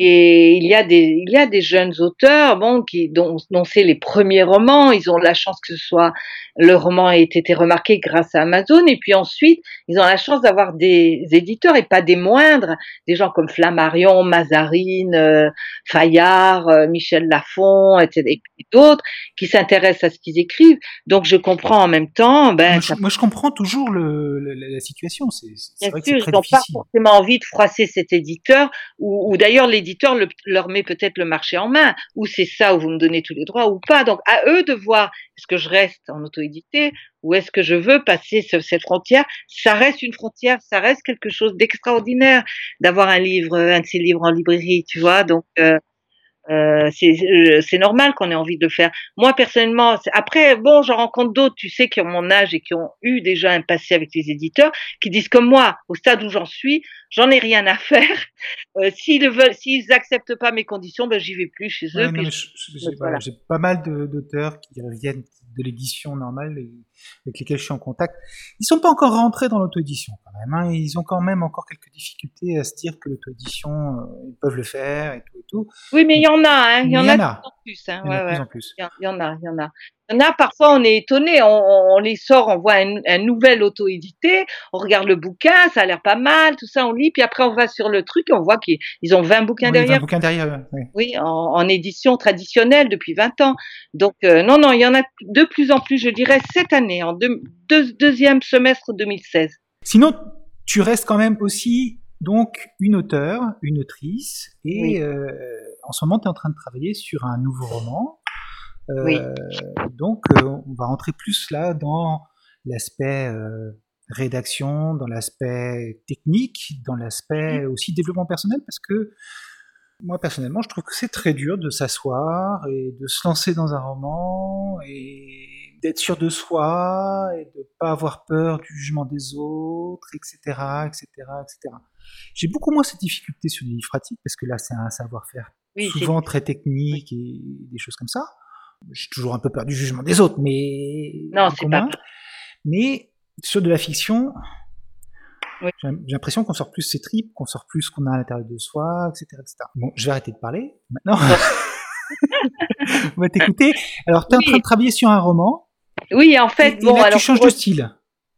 Et il y a des il y a des jeunes auteurs bon qui dont, dont c'est les premiers romans, ils ont la chance que ce soit le roman ait été remarqué grâce à Amazon et puis ensuite ils ont la chance d'avoir des éditeurs et pas des moindres, des gens comme Flammarion, Mazarine, euh, Fayard, euh, Michel Lafon etc. et d'autres qui s'intéressent à ce qu'ils écrivent. Donc je comprends en même temps ben moi, je, comprends toujours le, la situation, c'est vrai que c'est très ils n'ont pas forcément envie de froisser cet éditeur ou, ou d'ailleurs l'éditeur leur met peut-être le marché en main, ou c'est ça où vous me donnez tous les droits ou pas. Donc à eux de voir est-ce que je reste en auto-édité ou est-ce que je veux passer cette frontière. Ça reste une frontière, ça reste quelque chose d'extraordinaire d'avoir un livre, un de ces livres en librairie, tu vois. Donc euh, Euh, c'est normal qu'on ait envie de le faire. Moi personnellement, après bon, j'en rencontre d'autres, tu sais, qui ont mon âge et qui ont eu déjà un passé avec les éditeurs, qui disent comme moi, au stade où j'en suis, j'en ai rien à faire. Euh, s'ils veulent, s'ils acceptent pas mes conditions, ben j'y vais plus chez eux. J'ai pas mal d'auteurs qui reviennent de l'édition normale et avec lesquels je suis en contact. Ils sont pas encore rentrés dans l'auto-édition quand même. Hein. Ils ont quand même encore quelques difficultés à se dire que l'auto-édition, euh, ils peuvent le faire et tout et tout. Oui, mais il y en a, hein. il y, en a, de plus en plus. Il y en a plus. Il y en a, il y en a. Il y en a, parfois, on est étonné, on, on, les sort, on voit un, un nouvel auto-édité, on regarde le bouquin, ça a l'air pas mal, tout ça, on lit, puis après, on va sur le truc et on voit qu'ils ont 20 bouquins derrière. 20 bouquins derrière, oui. Oui, en, en, édition traditionnelle depuis 20 ans. Donc, euh, non, non, il y en a de plus en plus, je dirais, cette année, en deux, deuxième semestre 2016. Sinon, tu restes quand même aussi donc une auteure, une autrice, et euh, en ce moment, tu es en train de travailler sur un nouveau roman. Euh, donc, euh, on va rentrer plus là dans l'aspect rédaction, dans l'aspect technique, dans l'aspect aussi développement personnel, parce que moi personnellement, je trouve que c'est très dur de s'asseoir et de se lancer dans un roman et d'être sûr de soi et de pas avoir peur du jugement des autres, etc., etc., etc. J'ai beaucoup moins cette difficulté sur les livres pratiques parce que là, c'est un savoir-faire souvent très technique et des choses comme ça. J'ai toujours un peu peur du jugement des autres, mais non, c'est pas. Mais sur de la fiction, j'ai l'impression qu'on sort plus ses tripes, qu'on sort plus ce qu'on a à l'intérieur de soi, etc., etc. Bon, je vais arrêter de parler maintenant. *laughs* On va t'écouter. Alors, tu es en train de travailler sur un roman. Oui, en fait, bon, alors, tu changes de style.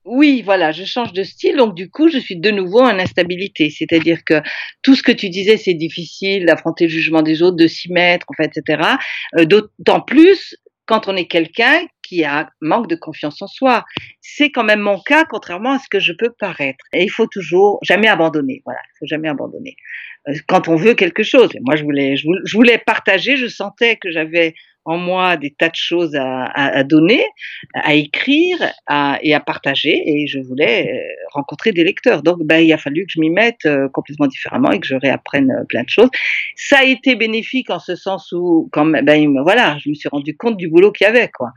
Oui, voilà, je change de style, donc du coup, je suis de nouveau en instabilité. C'est-à-dire que tout ce que tu disais, c'est difficile d'affronter le jugement des autres, de s'y mettre, en fait, etc. Euh, d'autant plus quand on est quelqu'un qui a manque de confiance en soi. C'est quand même mon cas, contrairement à ce que je peux paraître. Et il faut toujours jamais abandonner. Voilà, il faut jamais abandonner. Euh, quand on veut quelque chose. moi, je voulais, je voulais partager. Je sentais que j'avais en moi des tas de choses à, donner, à écrire et à partager, et je voulais euh, rencontrer des lecteurs. Donc, ben, il a fallu que je m'y mette euh, complètement différemment et que je réapprenne plein de choses. Ça a été bénéfique en ce sens où, ben, voilà, je me suis rendu compte du boulot qu'il y avait, quoi.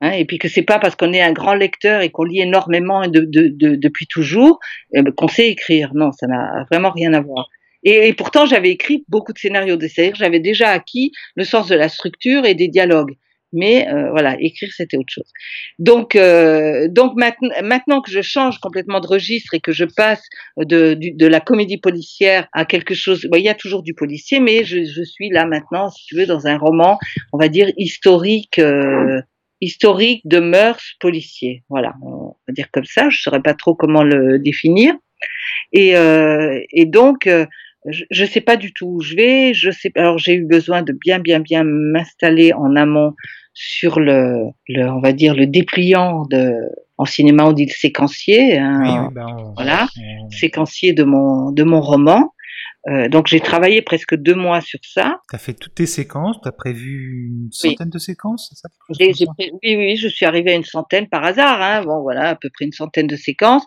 Hein, et puis que c'est pas parce qu'on est un grand lecteur et qu'on lit énormément de, de, de, depuis toujours qu'on sait écrire. Non, ça n'a vraiment rien à voir. Et, pourtant, j'avais écrit beaucoup de scénarios, c'est-à-dire j'avais déjà acquis le sens de la structure et des dialogues. Mais euh, voilà, écrire c'était autre chose. Donc, euh, donc maintenant, maintenant que je change complètement de registre et que je passe de, de, la comédie policière à quelque chose, il y a toujours du policier, mais je, je, suis là maintenant, si tu veux, dans un roman, on va dire historique, euh, historique de mœurs policiers. Voilà, on va dire comme ça. Je saurais pas trop comment le définir. Et, euh, et donc, euh, je ne sais pas du tout où je vais. Je sais. Alors j'ai eu besoin de bien, bien, bien m'installer en amont sur le, le, on va dire le dépliant de. En cinéma, on dit le séquencier. Hein, ben, voilà, séquencier de mon de mon roman. Euh, donc j'ai travaillé presque deux mois sur ça. Tu as fait toutes tes séquences, tu as prévu une centaine de séquences, c'est ça? Oui, oui, je suis arrivée à une centaine par hasard. Hein. Bon, voilà, à peu près une centaine de séquences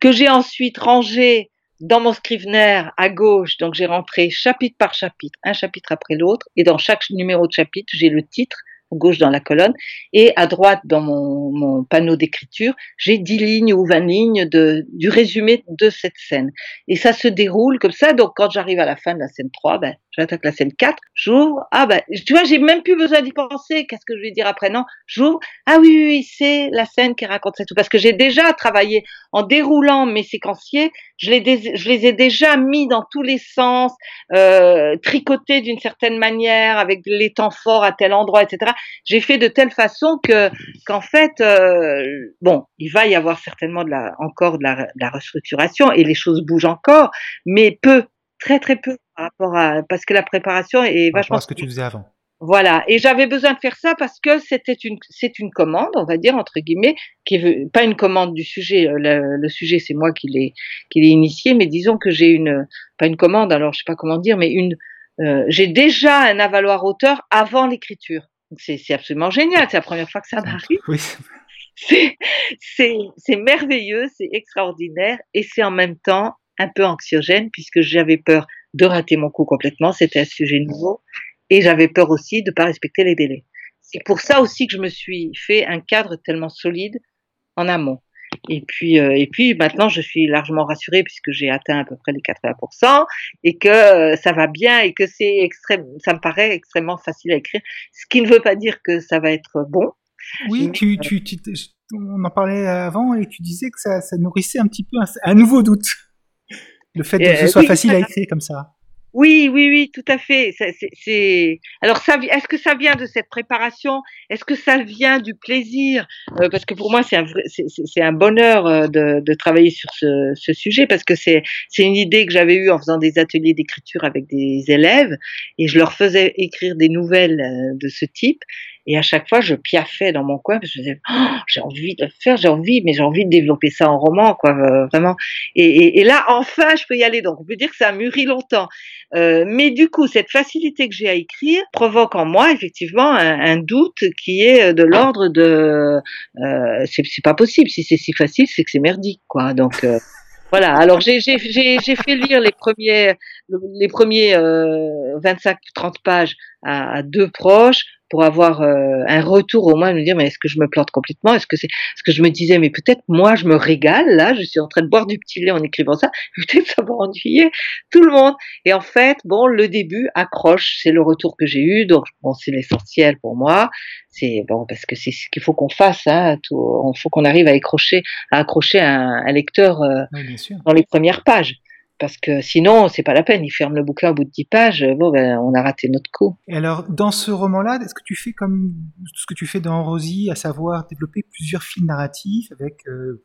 que j'ai ensuite rangées dans mon Scrivener à gauche, donc j'ai rentré chapitre par chapitre, un chapitre après l'autre, et dans chaque numéro de chapitre, j'ai le titre gauche dans la colonne, et à droite dans mon, mon panneau d'écriture, j'ai 10 lignes ou 20 lignes de, du résumé de cette scène. Et ça se déroule comme ça, donc quand j'arrive à la fin de la scène 3, ben, j'attaque la scène 4, j'ouvre, ah ben, tu vois, j'ai même plus besoin d'y penser, qu'est-ce que je vais dire après, non, j'ouvre, ah oui, oui, oui c'est la scène qui raconte ça tout, parce que j'ai déjà travaillé en déroulant mes séquenciers, je les, je les ai déjà mis dans tous les sens, euh, tricotés d'une certaine manière, avec les temps forts à tel endroit, etc. J'ai fait de telle façon que, qu'en fait, euh, bon, il va y avoir certainement de la, encore de la, de la restructuration et les choses bougent encore, mais peu, très très peu par rapport à parce que la préparation est vachement. à ce que tu faisais avant. Voilà, et j'avais besoin de faire ça parce que c'était une c'est une commande, on va dire entre guillemets, qui est pas une commande du sujet. Euh, le, le sujet c'est moi qui l'ai qui l'ai initié, mais disons que j'ai une pas une commande, alors je sais pas comment dire, mais une euh, j'ai déjà un avaloir auteur avant l'écriture. C'est absolument génial, c'est la première fois que ça m'arrive. Oui. *laughs* C'est c'est merveilleux, c'est extraordinaire et c'est en même temps un peu anxiogène puisque j'avais peur de rater mon coup complètement. C'était un sujet nouveau. Et j'avais peur aussi de pas respecter les délais. C'est pour ça aussi que je me suis fait un cadre tellement solide en amont. Et puis, euh, et puis maintenant, je suis largement rassurée puisque j'ai atteint à peu près les 80% et que euh, ça va bien et que c'est extrême, ça me paraît extrêmement facile à écrire. Ce qui ne veut pas dire que ça va être bon. Oui, tu, tu, tu, on en parlait avant et tu disais que ça, ça nourrissait un petit peu un, nouveau doute. Le fait que ce soit facile à écrire comme ça. Oui, oui, oui, tout à fait. C'est alors ça. Est-ce que ça vient de cette préparation? Est-ce que ça vient du plaisir? Euh, Parce que pour moi, c'est un c'est un bonheur euh, de, de travailler sur ce, ce sujet parce que c'est c'est une idée que j'avais eue en faisant des ateliers d'écriture avec des élèves et je leur faisais écrire des nouvelles euh, de ce type et à chaque fois, je piaffais dans mon coin parce que je disais, oh, j'ai envie de faire, j'ai envie, mais j'ai envie de développer ça en roman, quoi, euh, vraiment. Et, là, enfin, je peux y aller. Donc, on peut dire que ça a mûri longtemps. Euh, mais du coup, cette facilité que j'ai à écrire provoque en moi effectivement un, doute qui est de l'ordre de, euh, c'est pas possible. Si c'est si facile, c'est que c'est merdique, quoi. Donc *laughs* voilà. Alors j'ai fait lire les premiers les premiers euh, 25-30 pages à, deux proches pour avoir euh, un retour au moins, me dire mais est-ce que je me plante complètement? Est-ce que c'est ce que je me disais mais peut-être moi je me régale là, je suis en train de boire du petit lait en écrivant ça, *laughs* peut-être ça va ennuyer tout le monde. Et en fait, bon, le début accroche, c'est le retour que j'ai eu, donc bon, c'est l'essentiel pour moi. C'est bon parce que c'est ce qu'il faut qu'on fasse, hein, tout, faut qu'on arrive à accrocher, à accrocher un, un lecteur euh, dans les premières pages parce que sinon, c'est pas la peine. Il ferme le bouquin au bout de 10 pages. Bon, ben, on a raté notre coup. Et alors, dans ce roman-là, est-ce que tu fais comme ce que tu fais dans Rosie, à savoir développer plusieurs fils narratifs avec euh,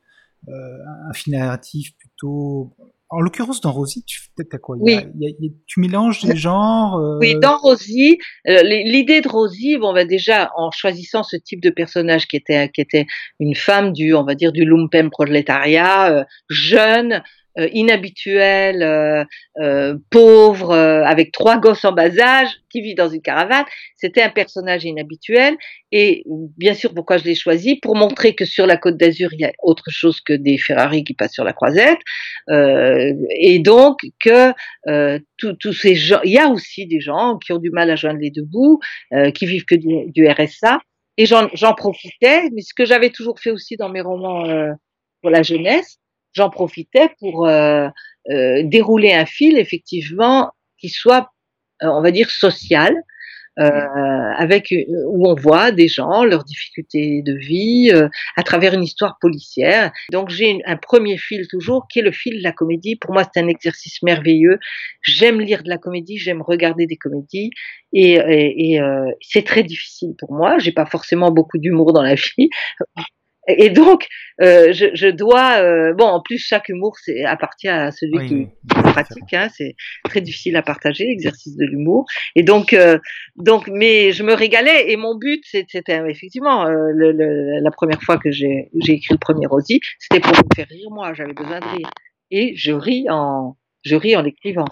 euh, un fil narratif plutôt. En l'occurrence, dans Rosie, tu peut-être quoi? Oui. il y a, il y a, Tu mélanges des genres. Euh... Oui, dans Rosie, euh, l'idée de Rosie, bon, ben déjà, en choisissant ce type de personnage qui était, qui était une femme du, on va dire, du lumpen prolétariat, euh, jeune, euh, inhabituel, euh, euh, pauvre, euh, avec trois gosses en bas âge, qui vit dans une caravane. C'était un personnage inhabituel. Et bien sûr, pourquoi je l'ai choisi? Pour montrer que sur la côte d'Azur, il y a autre chose que des Ferrari qui passent sur la croisette. Euh, et donc que tous ces gens, il y a aussi des gens qui ont du mal à joindre les deux bouts, qui vivent que du, du RSA. Et j'en profitais, mais ce que j'avais toujours fait aussi dans mes romans pour la jeunesse, j'en profitais pour euh, euh, dérouler un fil effectivement qui soit, euh, on va dire, social, euh, avec où on voit des gens, leurs difficultés de vie, euh, à travers une histoire policière. Donc j'ai un premier fil toujours qui est le fil de la comédie. Pour moi, c'est un exercice merveilleux. J'aime lire de la comédie, j'aime regarder des comédies, et, et, et euh, c'est très difficile pour moi. J'ai pas forcément beaucoup d'humour dans la vie. Et donc, euh, je, je, dois. Euh, bon, en plus, chaque humour c'est, appartient à celui oui, qui, oui, pratique. Hein, c'est très difficile à partager l'exercice de l'humour. Et donc, euh, donc, mais je me régalais. Et mon but, c'était effectivement euh, le, le, la première fois que j'ai, j'ai écrit le premier Rosie, c'était pour me faire rire moi. J'avais besoin de rire. Et je ris en, je ris en l'écrivant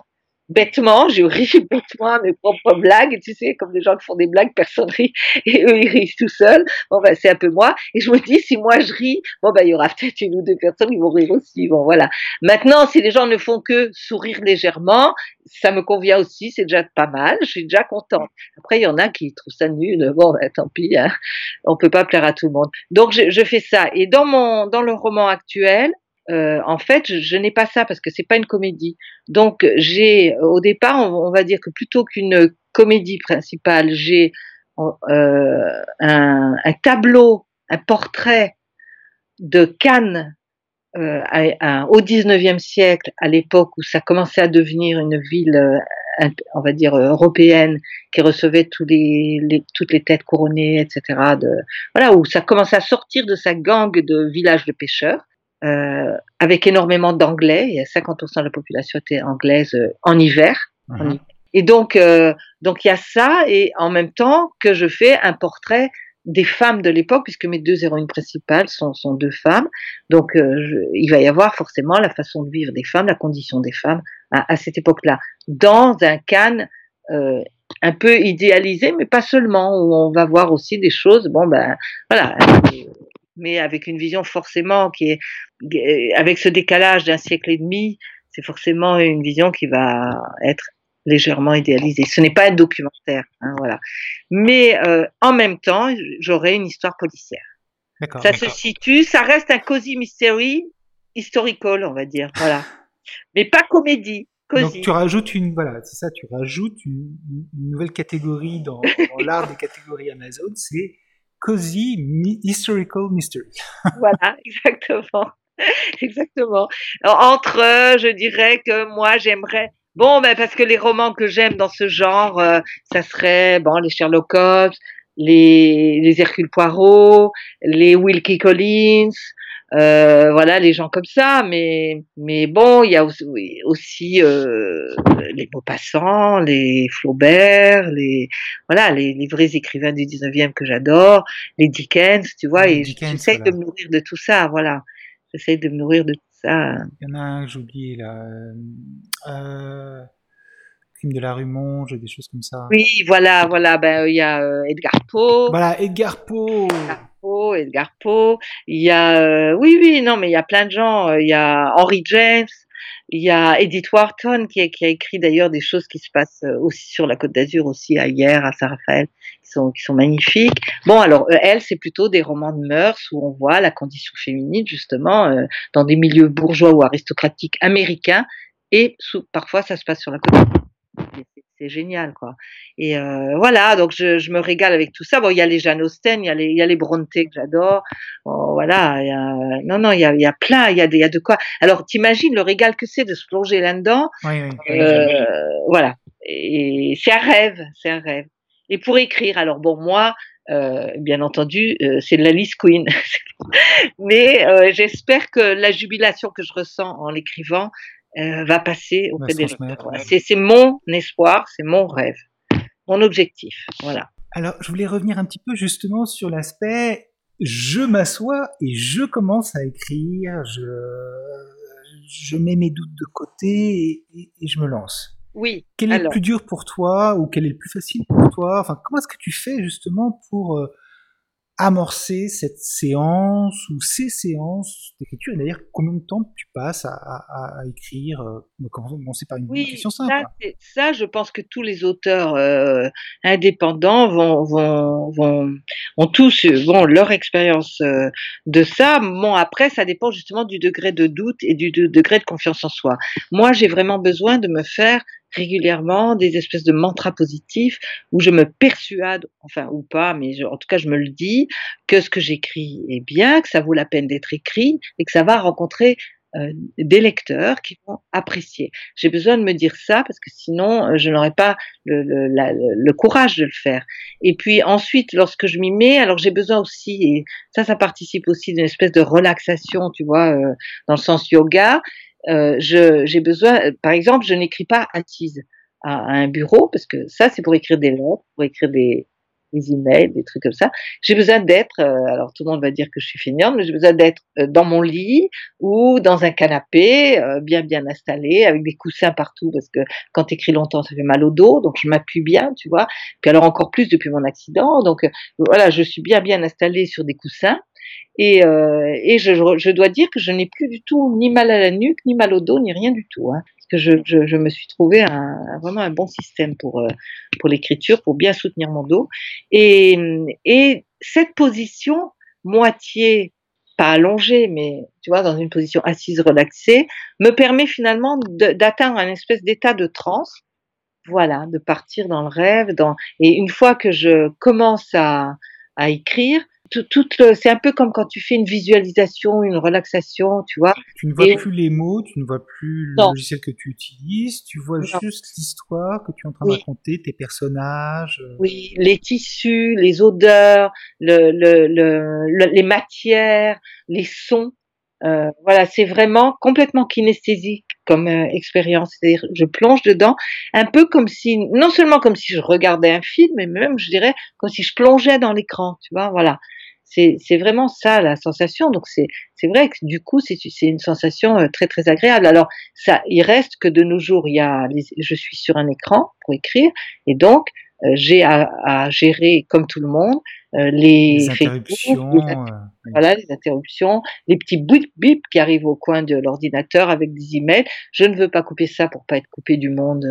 bêtement, je ris *laughs* bêtement mes propres blagues, tu sais, comme les gens qui font des blagues, personne rit, *laughs* et eux, ils rient tout seuls. Bon, ben, c'est un peu moi. Et je me dis, si moi je ris, bon, ben, il y aura peut-être une ou deux personnes qui vont rire aussi. Bon, voilà. Maintenant, si les gens ne font que sourire légèrement, ça me convient aussi, c'est déjà pas mal, je suis déjà contente. Après, il y en a qui trouvent ça nul. Bon, ben, tant pis, hein. on peut pas plaire à tout le monde. Donc, je, je fais ça. Et dans mon, dans le roman actuel, euh, en fait, je, je n'ai pas ça parce que c'est pas une comédie. Donc, j'ai au départ, on, va dire que plutôt qu'une comédie principale, j'ai euh, un, un, tableau, un portrait de Cannes euh, au 19e siècle, à l'époque où ça commençait à devenir une ville, euh, on va dire européenne, qui recevait tous les, les, toutes les têtes couronnées, etc. De, voilà, où ça commençait à sortir de sa gangue de villages de pêcheurs euh, avec énormément d'anglais. Il y a 50% de la population était anglaise euh, en hiver. Mmh. En hiver. Et donc, euh, donc il y a ça, et en même temps que je fais un portrait des femmes de l'époque, puisque mes deux héroïnes principales sont, sont deux femmes. Donc, euh, je, il va y avoir forcément la façon de vivre des femmes, la condition des femmes à, à cette époque-là, dans un Cannes euh, un peu idéalisé, mais pas seulement, où on va voir aussi des choses, bon ben voilà, mais avec une vision forcément qui est avec ce décalage d'un siècle et demi, c'est forcément une vision qui va être légèrement idéalisé. Ce n'est pas un documentaire, hein, voilà. Mais euh, en même temps, j'aurai une histoire policière. Ça se situe, ça reste un cozy mystery historical, on va dire, voilà. Mais pas comédie. Donc tu rajoutes une voilà, c'est ça, tu rajoutes une, nouvelle catégorie dans, l'art des catégories Amazon, c'est cozy historical mystery. *laughs* voilà, exactement, *laughs* exactement. entre, je dirais que moi j'aimerais. Bon, ben parce que les romans que j'aime dans ce genre, euh, ça serait bon les Sherlock Holmes, les, les Hercule Poirot, les Wilkie Collins, euh, voilà les gens comme ça mais mais bon il y a aussi, euh, les Maupassant les Flaubert les voilà les, les, vrais écrivains du 19e que j'adore les Dickens tu vois et j'essaie de me nourrir de tout ça voilà j'essaie de me nourrir de tout ça il y en a un que j'ai oublié là euh, de la rue Monge, des choses comme ça. Oui, voilà, voilà. Ben, il y a euh, Edgar Poe. Voilà, Edgar Poe. Edgar Poe. Il y a, euh, oui, oui, non, mais il y a plein de gens. Euh, il y a Henry James. Il y a Edith Wharton qui a, qui a écrit d'ailleurs des choses qui se passent aussi sur la Côte d'Azur, aussi à hier, à Saint-Raphaël, qui sont, qui sont magnifiques. Bon, alors elle, c'est plutôt des romans de mœurs où on voit la condition féminine justement dans des milieux bourgeois ou aristocratiques américains et sous, parfois ça se passe sur la Côte d'Azur c'est génial quoi. Et euh, voilà, donc je, je, me régale avec tout ça. Bon, il y a les Jane Austen, il y a les, il y a les Bronte que j'adore. voilà, il y a, non non, il y a, il y a plein, il y a, il y a de quoi. Alors t'imagines le régal que c'est de se plonger là-dedans? Oui, oui, euh, voilà, et c'est un rêve, c'est un rêve. Et pour écrire, alors bon moi, euh, bien entendu, euh, c'est de la Liz Queen. *laughs* Mais euh, j'espère que la jubilation que je ressens en l'écrivant, euh, va passer auprès des C'est mon espoir, c'est mon rêve, mon objectif. Voilà. Alors, je voulais revenir un petit peu justement sur l'aspect je m'assois et je commence à écrire, je, je mets mes doutes de côté et, je me lance. Oui. Quel est le plus dur pour toi ou quel est le plus facile pour toi? Enfin, comment est-ce que tu fais justement pour euh, amorcer cette séance ou ces séances d'écriture? D'ailleurs, combien de temps tu passes à, écrire euh, Commencer par une question simple. Ça, ça, je pense que tous les auteurs euh, indépendants vont, vont, vont, ont tous vont leur expérience euh, de ça. Bon, après, ça dépend justement du degré de doute et du degré de confiance en soi. Moi, j'ai vraiment besoin de me faire régulièrement des espèces de mantras positifs où je me persuade, enfin ou pas, mais en tout cas je me le dis, que ce que j'écris est bien, que ça vaut la peine d'être écrit et que ça va rencontrer euh, des lecteurs qui vont apprécier. J'ai besoin de me dire ça parce que sinon euh, je n'aurais pas le, le, le, courage de le faire. Et puis ensuite, lorsque je m'y mets, alors j'ai besoin aussi, et ça, ça participe aussi d'une espèce de relaxation, tu vois, euh, dans le sens yoga, euh, j'ai besoin, euh, par exemple, je n'écris pas assise à, à, un bureau parce que ça, c'est pour écrire des lettres, pour écrire des, des emails, des trucs comme ça. J'ai besoin d'être, euh, alors tout le monde va dire que je suis feignante, mais j'ai besoin d'être dans mon lit ou dans un canapé, bien bien installé, avec des coussins partout, parce que quand tu longtemps, ça fait mal au dos, donc je m'appuie bien, tu vois. Puis alors encore plus depuis mon accident, donc voilà, je suis bien bien installée sur des coussins. Et, euh, et je, je, dois dire que je n'ai plus du tout ni mal à la nuque, ni mal au dos, ni rien du tout. Hein, que je, je, me suis trouvé un, vraiment un bon système pour, euh, pour l'écriture, pour bien soutenir mon dos. Et, et cette position, moitié, pas allongée, mais tu vois, dans une position assise relaxée, me permet finalement d'atteindre un espèce d'état de transe. Voilà, de partir dans le rêve. Dans... Et une fois que je commence à, à écrire, tout, c'est un peu comme quand tu fais une visualisation, une relaxation, tu vois. Tu ne vois plus les mots, tu ne vois plus le logiciel que tu utilises, tu vois juste l'histoire que tu es en train de raconter, tes personnages. Euh. Oui, les tissus, les odeurs, le, le, le, les matières, les sons. Euh, voilà, c'est vraiment complètement kinesthésique comme euh, expérience. C'est-à-dire, je plonge dedans, un peu comme si, non seulement comme si je regardais un film, mais même, je dirais, comme si je plongeais dans l'écran. Tu vois, voilà c'est vraiment ça la sensation. Donc c'est vrai que du coup c'est une sensation euh, très très agréable. Alors ça, il reste que de nos jours, il y a, je suis sur un écran pour écrire et donc j'ai à, à, gérer, comme tout le monde, les, les interruptions, les, voilà, les interruptions, les petits bip bip qui arrivent au coin de l'ordinateur avec des emails. Je ne veux pas couper ça pour pas être coupé du monde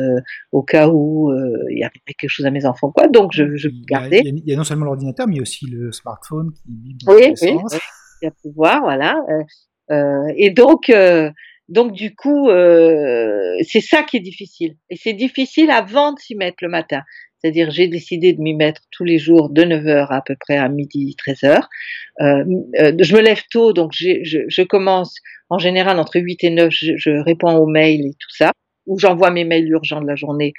au cas où il y a quelque chose à mes enfants, quoi. Donc je, je il, garder. il, y a, non seulement l'ordinateur, mais aussi le smartphone qui bip oui, oui, oui, il y a pouvoir, voilà. et donc donc du coup, euh, c'est ça qui est difficile. Et c'est difficile avant de s'y mettre le matin. C'est-à-dire, j'ai décidé de m'y mettre tous les jours de 9h à peu près à midi, 13h. Euh, euh, je me lève tôt, donc je, je, commence en général entre 8 et 9, je, je réponds aux mails et tout ça, ou j'envoie mes mails urgents de la journée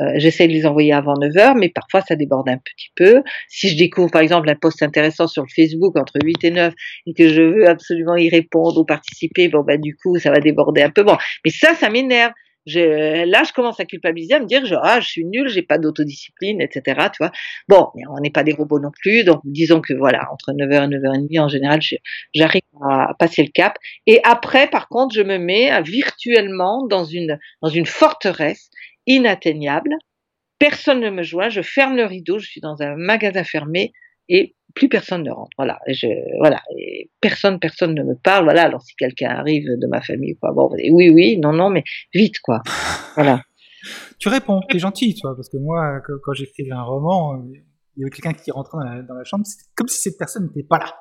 euh, j'essaie de les envoyer avant 9 heures, mais parfois ça déborde un petit peu. Si je découvre par exemple un post intéressant sur le Facebook entre 8 et 9 et que je veux absolument y répondre ou participer, bon bah du coup ça va déborder un peu. Bon, mais ça, ça m'énerve. Là, je commence à culpabiliser, à me dire, genre, ah, je suis nulle, j'ai pas d'autodiscipline, etc. Tu vois. Bon, on n'est pas des robots non plus, donc disons que voilà, entre 9h et 9h30, en général, j'arrive à passer le cap. Et après, par contre, je me mets virtuellement dans une dans une forteresse inatteignable. Personne ne me joint, je ferme le rideau, je suis dans un magasin fermé et plus personne ne rentre. Voilà, je, voilà, et personne, personne ne me parle. Voilà, alors si quelqu'un arrive de ma famille, quoi, bon, oui, oui, non, non, mais vite, quoi. *laughs* Voilà. tu réponds, t'es gentil, toi, parce que moi, quand j'écrivais un roman, il y avait quelqu'un qui rentrait dans la, dans la chambre, c'était comme si cette personne n'était pas là.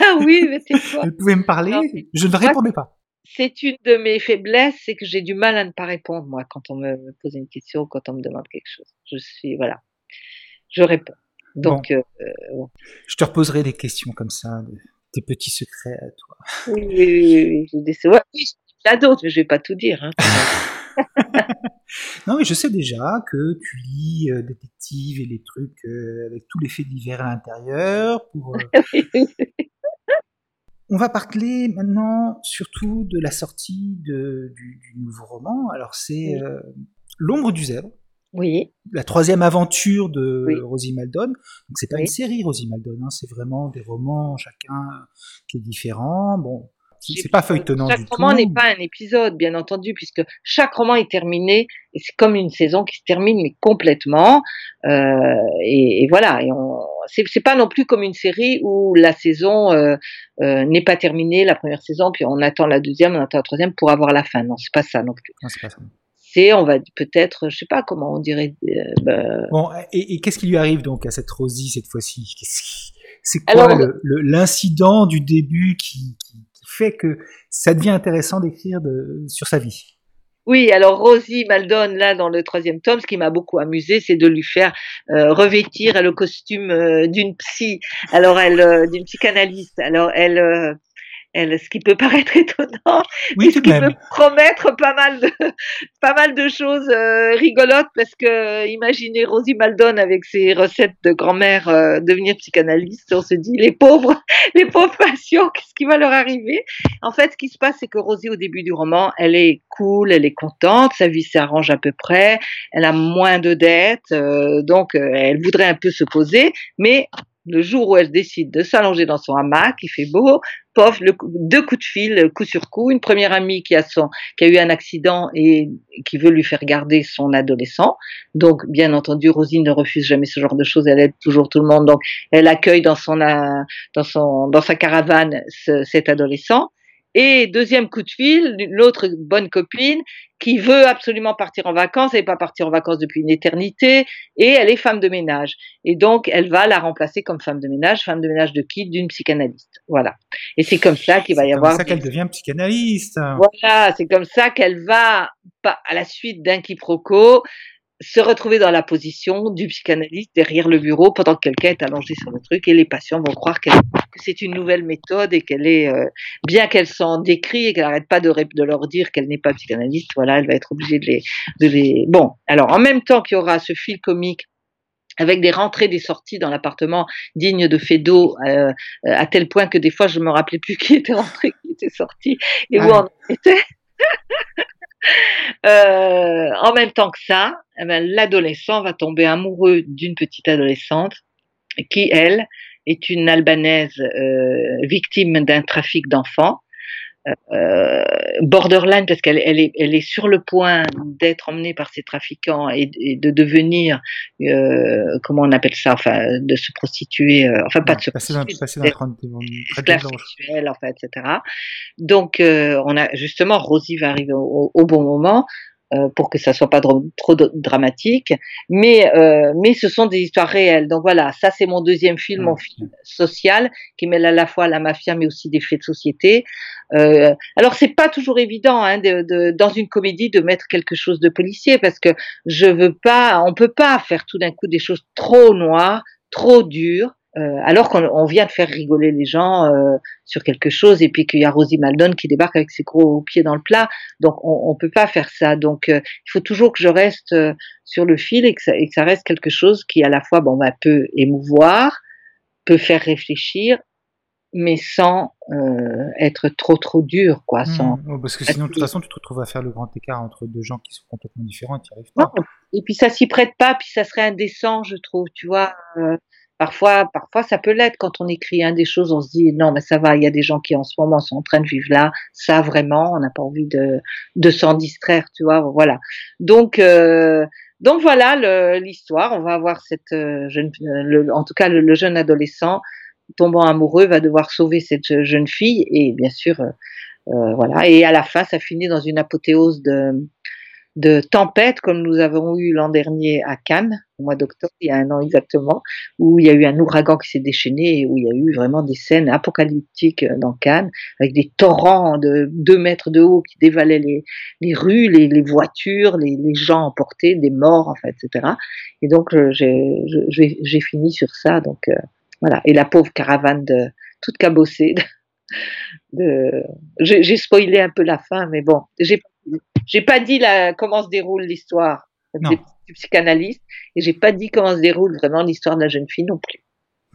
ah oui, mais c'est *laughs* quoi Elle pouvait me parler, je ne répondais pas c'est une de mes faiblesses, c'est que j'ai du mal à ne pas répondre, moi, quand on me pose une question quand on me demande quelque chose. Je suis, voilà, je réponds. Donc, euh, bon. je te reposerai des questions comme ça, des petits secrets à toi. Oui, oui, oui, oui, j'ai ouais, oui, d'autres, mais je vais pas tout dire. Hein, *laughs* non, mais je sais déjà que tu lis euh, détective et les trucs euh, avec tous les faits divers à l'intérieur pour. *laughs* On va parler maintenant surtout de la sortie de, du, du, nouveau roman. Alors c'est euh, L'ombre du zèbre. Oui. La troisième aventure de oui. Rosie Maldon. Donc c'est pas oui. une série Rosie Maldon, hein, c'est vraiment des romans chacun qui est différent. Bon, c'est pas feuilletonnant chaque du roman n'est pas un épisode, bien entendu, puisque chaque roman est terminé et c'est comme une saison qui se termine mais complètement. Euh, et, et, voilà. Et on, c'est pas non plus comme une série où la saison euh, euh, n'est pas terminée, la première saison, puis on attend la deuxième, on attend la troisième pour avoir la fin. Non, c'est pas ça non plus. Non, c'est pas ça. C'est, on va peut-être, je sais pas comment on dirait. Euh, bah... Bon, et, et qu'est-ce qui lui arrive donc à cette Rosie cette fois-ci? C'est quoi l'incident du début qui, qui fait que ça devient intéressant d'écrire de, sur sa vie? Oui, alors Rosie Maldon, là, dans le troisième tome, ce qui m'a beaucoup amusé, c'est de lui faire euh, revêtir le costume euh, d'une psy, alors elle, euh, d'une psychanalyste. Alors elle, elle, ce qui peut paraître *laughs* étonnant, oui, ce qui peut promettre pas mal de, *laughs* pas mal de choses euh, rigolotes parce que imaginez Rosie Maldon avec ses recettes de grand-mère euh, devenir psychanalyste, on se dit les pauvres, *laughs* les pauvres patients, qu'est-ce qui va leur arriver? En fait, ce qui se passe, c'est que Rosie au début du roman, elle est cool, elle est contente, sa vie s'arrange à peu près, elle a moins de dettes, euh, donc elle voudrait un peu se poser, mais le jour où elle décide de s'allonger dans son hamac, il fait beau, pof, deux coups de fil, coup sur coup, une première amie qui a eu un accident et qui veut lui faire garder son adolescent. Donc, bien entendu, Rosine ne refuse jamais ce genre de choses, elle aide toujours tout le monde. Donc, elle accueille dans son, dans son, dans sa caravane ce, cet adolescent. Et deuxième coup de fil, l'autre bonne copine qui veut absolument partir en vacances, elle n'est pas partie en vacances depuis une éternité, et elle est femme de ménage. Et donc, elle va la remplacer comme femme de ménage. Femme de ménage de qui D'une psychanalyste. Voilà. Et c'est comme ça qu'il va y avoir... C'est comme ça qu'elle devient psychanalyste. Voilà, c'est comme ça qu'elle va, à la suite d'un quiproquo, se retrouver dans la position du psychanalyste derrière le bureau pendant que quelqu'un est allongé sur le truc et les patients vont croire que c'est une nouvelle méthode et qu'elle est, euh, bien qu'elle s'en décrit et qu'elle n'arrête pas de, de, leur dire qu'elle n'est pas psychanalyste, voilà, elle va être obligée de les, de les... Bon, alors en même temps qu'il y aura ce fil comique avec des rentrées, des sorties dans l'appartement digne de Fédo, euh, à tel point que des fois je me rappelais plus *laughs* qui était rentré, qui était sorti et ah. où on était. Euh, en même temps que ça, eh ben, l'adolescent va tomber amoureux d'une petite adolescente qui, elle, est une Albanaise euh, victime d'un trafic d'enfants. Euh, borderline parce qu'elle elle est, elle est sur le point d'être emmenée par ces trafiquants et, de devenir euh, comment on appelle ça enfin de se prostituer euh, enfin pas de se prostituer passer d'un esclave sexuel en fait etc donc euh, on a justement Rosie va arriver au, au bon moment euh, pour que ça soit pas trop, dramatique, mais euh, mais ce sont des histoires réelles. Donc voilà, ça c'est mon deuxième film, mon film social qui mêle à la fois la mafia mais aussi des faits de société. Euh, alors c'est pas toujours évident hein, de, de, dans une comédie de mettre quelque chose de policier parce que je veux pas, on peut pas faire tout d'un coup des choses trop noires, trop dures. Euh, alors qu'on vient de faire rigoler les gens euh, sur quelque chose et puis qu'il y a Rosie Maldon qui débarque avec ses gros pieds dans le plat. Donc on, on peut pas faire ça. Donc euh, il faut toujours que je reste sur le fil et que, ça, et que, ça, reste quelque chose qui à la fois bon bah, peut émouvoir, peut faire réfléchir, mais sans être trop trop dur quoi. Mmh. sans parce que sinon de toute façon tu te retrouves à faire le grand écart entre deux gens qui sont complètement différents. Tu arrives pas. Et puis ça s'y prête pas, puis ça serait indécent je trouve. Tu vois. Parfois, parfois, ça peut l'être quand on écrit hein, des choses, on se dit non, mais ça va. Il y a des gens qui en ce moment sont en train de vivre là. Ça vraiment, on n'a pas envie de de s'en distraire, tu vois. Voilà. Donc euh, donc voilà l'histoire. On va avoir cette euh, jeune, le, en tout cas le, jeune adolescent tombant amoureux va devoir sauver cette jeune fille et bien sûr euh, voilà. Et à la fin, ça finit dans une apothéose de de tempêtes comme nous avons eu l'an dernier à Cannes, au mois d'octobre, il y a un an exactement, où il y a eu un ouragan qui s'est déchaîné où il y a eu vraiment des scènes apocalyptiques euh, dans Cannes, avec des torrents de deux mètres de haut qui dévalaient les, les rues, les, les voitures, les, les, gens emportés, des morts, etc. Et donc, j'ai fini sur ça. Donc, euh, voilà. Et la pauvre caravane de, toute cabossée. De, j'ai spoilé un peu la fin, mais bon, j'ai j'ai pas dit la, comment se déroule l'histoire des psychanalystes et j'ai pas dit comment se déroule vraiment l'histoire de la jeune fille non plus.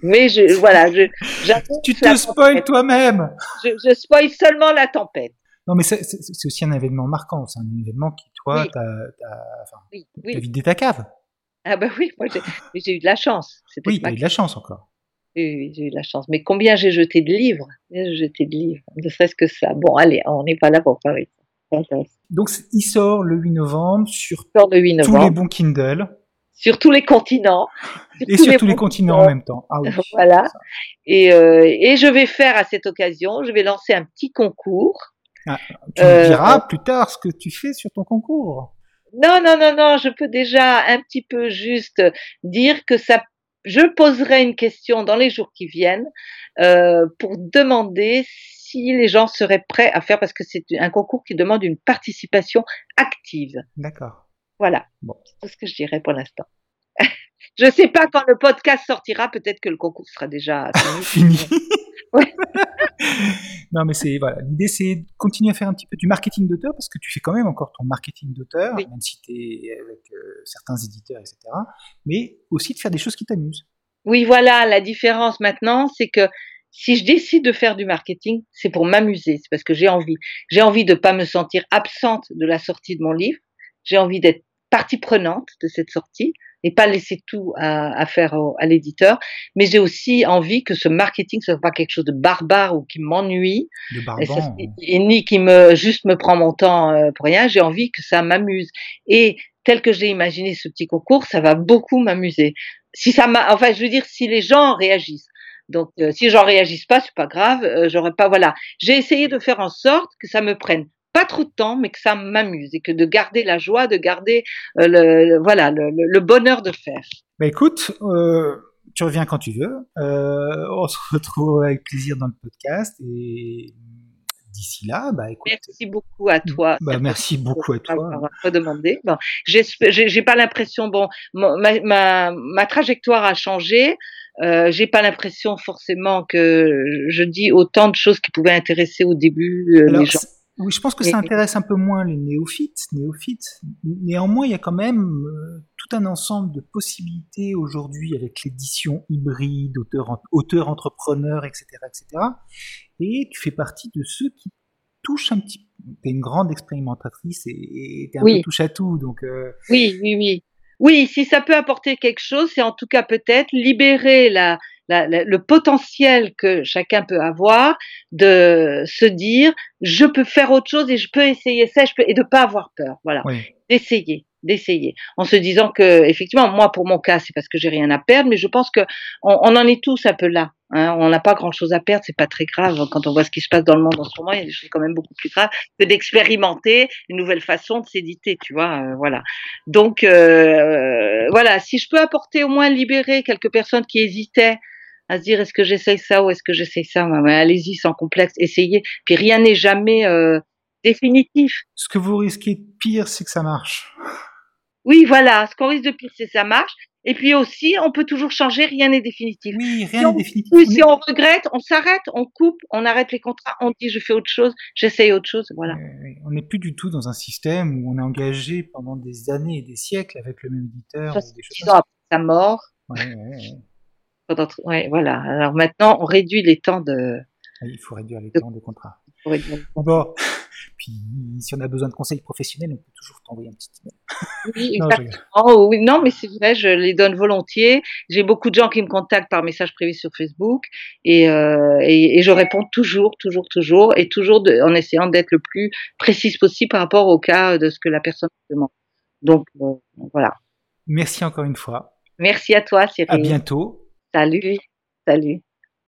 Mais je, voilà, je, tu te spoil toi-même. Je, je spoil seulement la tempête. Non, mais c'est aussi un événement marquant. C'est un événement qui, toi, t'as enfin, oui, oui. vidé ta cave. Ah bah oui, moi j'ai eu de la chance. Oui, t'as eu de la chance encore. Oui, j'ai eu de la chance. Mais combien j'ai jeté de livres? J'ai jeté de livres, ne serait-ce que ça. Bon, allez, on n'est pas là pour parler donc il sort le 8 novembre sur le 8 novembre. tous les bons Kindle. Sur tous les continents. et sur tous les continents en même temps. Ah oui, *laughs* voilà. Et, euh, et je vais faire à cette occasion, je vais lancer un petit concours. Ah, tu me diras euh, plus tard ce que tu fais sur ton concours. Non, non, non, non, je peux déjà un petit peu juste dire que ça, je poserai une question dans les jours qui viennent euh, pour demander si les gens seraient prêts à faire, parce que c'est un concours qui demande une participation active. D'accord. Voilà. Bon. C'est tout ce que je dirais pour l'instant. *laughs* je ne sais pas quand le podcast sortira, peut-être que le concours sera déjà *laughs* fini. *laughs* non, mais c'est voilà, l'idée c'est de continuer à faire un petit peu du marketing d'auteur parce que tu fais quand même encore ton marketing d'auteur, même si tu es avec euh, certains éditeurs, etc. Mais aussi de faire des choses qui t'amusent. Oui, voilà, la différence maintenant, c'est que si je décide de faire du marketing, c'est pour m'amuser, c'est parce que j'ai envie. J'ai envie de pas me sentir absente de la sortie de mon livre. J'ai envie d'être partie prenante de cette sortie et pas laisser tout à, à faire à l'éditeur. Mais j'ai aussi envie que ce marketing soit pas quelque chose de barbare ou qui m'ennuie, et, ni qui me juste me prend mon temps euh, pour rien. J'ai envie que ça m'amuse. Et tel que j'ai imaginé ce petit concours, ça va beaucoup m'amuser. Si ça m'a, enfin, je veux dire, si les gens réagissent. Donc, euh, si j'en réagisse pas, c'est pas grave. Euh, j'aurais pas, voilà. J'ai essayé de faire en sorte que ça me prenne pas trop de temps, mais que ça m'amuse et que de garder la joie, de garder euh, le, voilà le, bonheur de faire. Bah écoute, tu reviens quand tu veux. on se *laughs* retrouve avec plaisir dans le podcast et d'ici là, bah écoute. Merci beaucoup à toi. Bah, merci beaucoup à toi. Redemandé. Bon, j'ai pas l'impression. Bon, ma, ma, ma, trajectoire a changé. Euh, j'ai pas l'impression forcément que je dis autant de choses qui pouvaient intéresser au début euh, les gens. Oui, je pense que ça intéresse un peu moins les néophytes. néophytes. Néanmoins, il y a quand même euh, tout un ensemble de possibilités aujourd'hui avec l'édition hybride, auteur, auteur entrepreneur, etc., etc. Et tu fais partie de ceux qui touchent un petit. Tu es une grande expérimentatrice et tu es un peu touche à tout, donc. Euh, oui, oui, oui. Oui, si ça peut apporter quelque chose, c'est en tout cas peut-être libérer la, le potentiel que chacun peut avoir de se dire je peux faire autre chose et je peux essayer ça je peux, et de pas avoir peur. Voilà, d'essayer d'essayer, en se disant que effectivement, moi pour mon cas, c'est parce que j'ai rien à perdre, mais je pense que on, en est tous un peu là. Hein. On n'a pas grand chose à perdre, c'est pas très grave quand on voit ce qui se passe dans le monde en ce moment. Il y a des choses quand même beaucoup plus graves que d'expérimenter une nouvelle façon de s'éditer, tu vois. Euh, voilà. Donc euh, voilà, si je peux apporter au moins libérer quelques personnes qui hésitaient à se dire est-ce que j'essaye ça ou est-ce que j'essaye ça Allez-y sans complexe, essayez. Puis rien n'est jamais euh, définitif. Ce que vous risquez de pire, c'est que ça marche. Oui, voilà. Ce qu'on risque de pire, c'est ça marche. Et puis aussi, on peut toujours changer, rien n'est définitif. Oui, rien n'est définitif. Oui, si on regrette, on s'arrête, on coupe, on arrête les contrats, on dit je fais autre chose, j'essaye autre chose, voilà. on n'est plus du tout dans un système où on est engagé pendant des années et des siècles avec le même éditeur. Six ans après sa mort. Ouais, ouais, voilà. Alors maintenant, on réduit les temps de. il faut réduire les temps de contrat. Bon, puis si on a besoin de conseils professionnels, on peut toujours t'envoyer un petit email. Oui, non, oui, non, mais c'est vrai, je les donne volontiers. J'ai beaucoup de gens qui me contactent par message privé sur Facebook et, euh, et, et, je réponds toujours, toujours, toujours, et toujours de, en essayant d'être le plus précise possible par rapport au cas de ce que la personne demande. Donc euh, voilà. Merci encore une fois. Merci à toi, Cyril. À bientôt. Salut. Salut.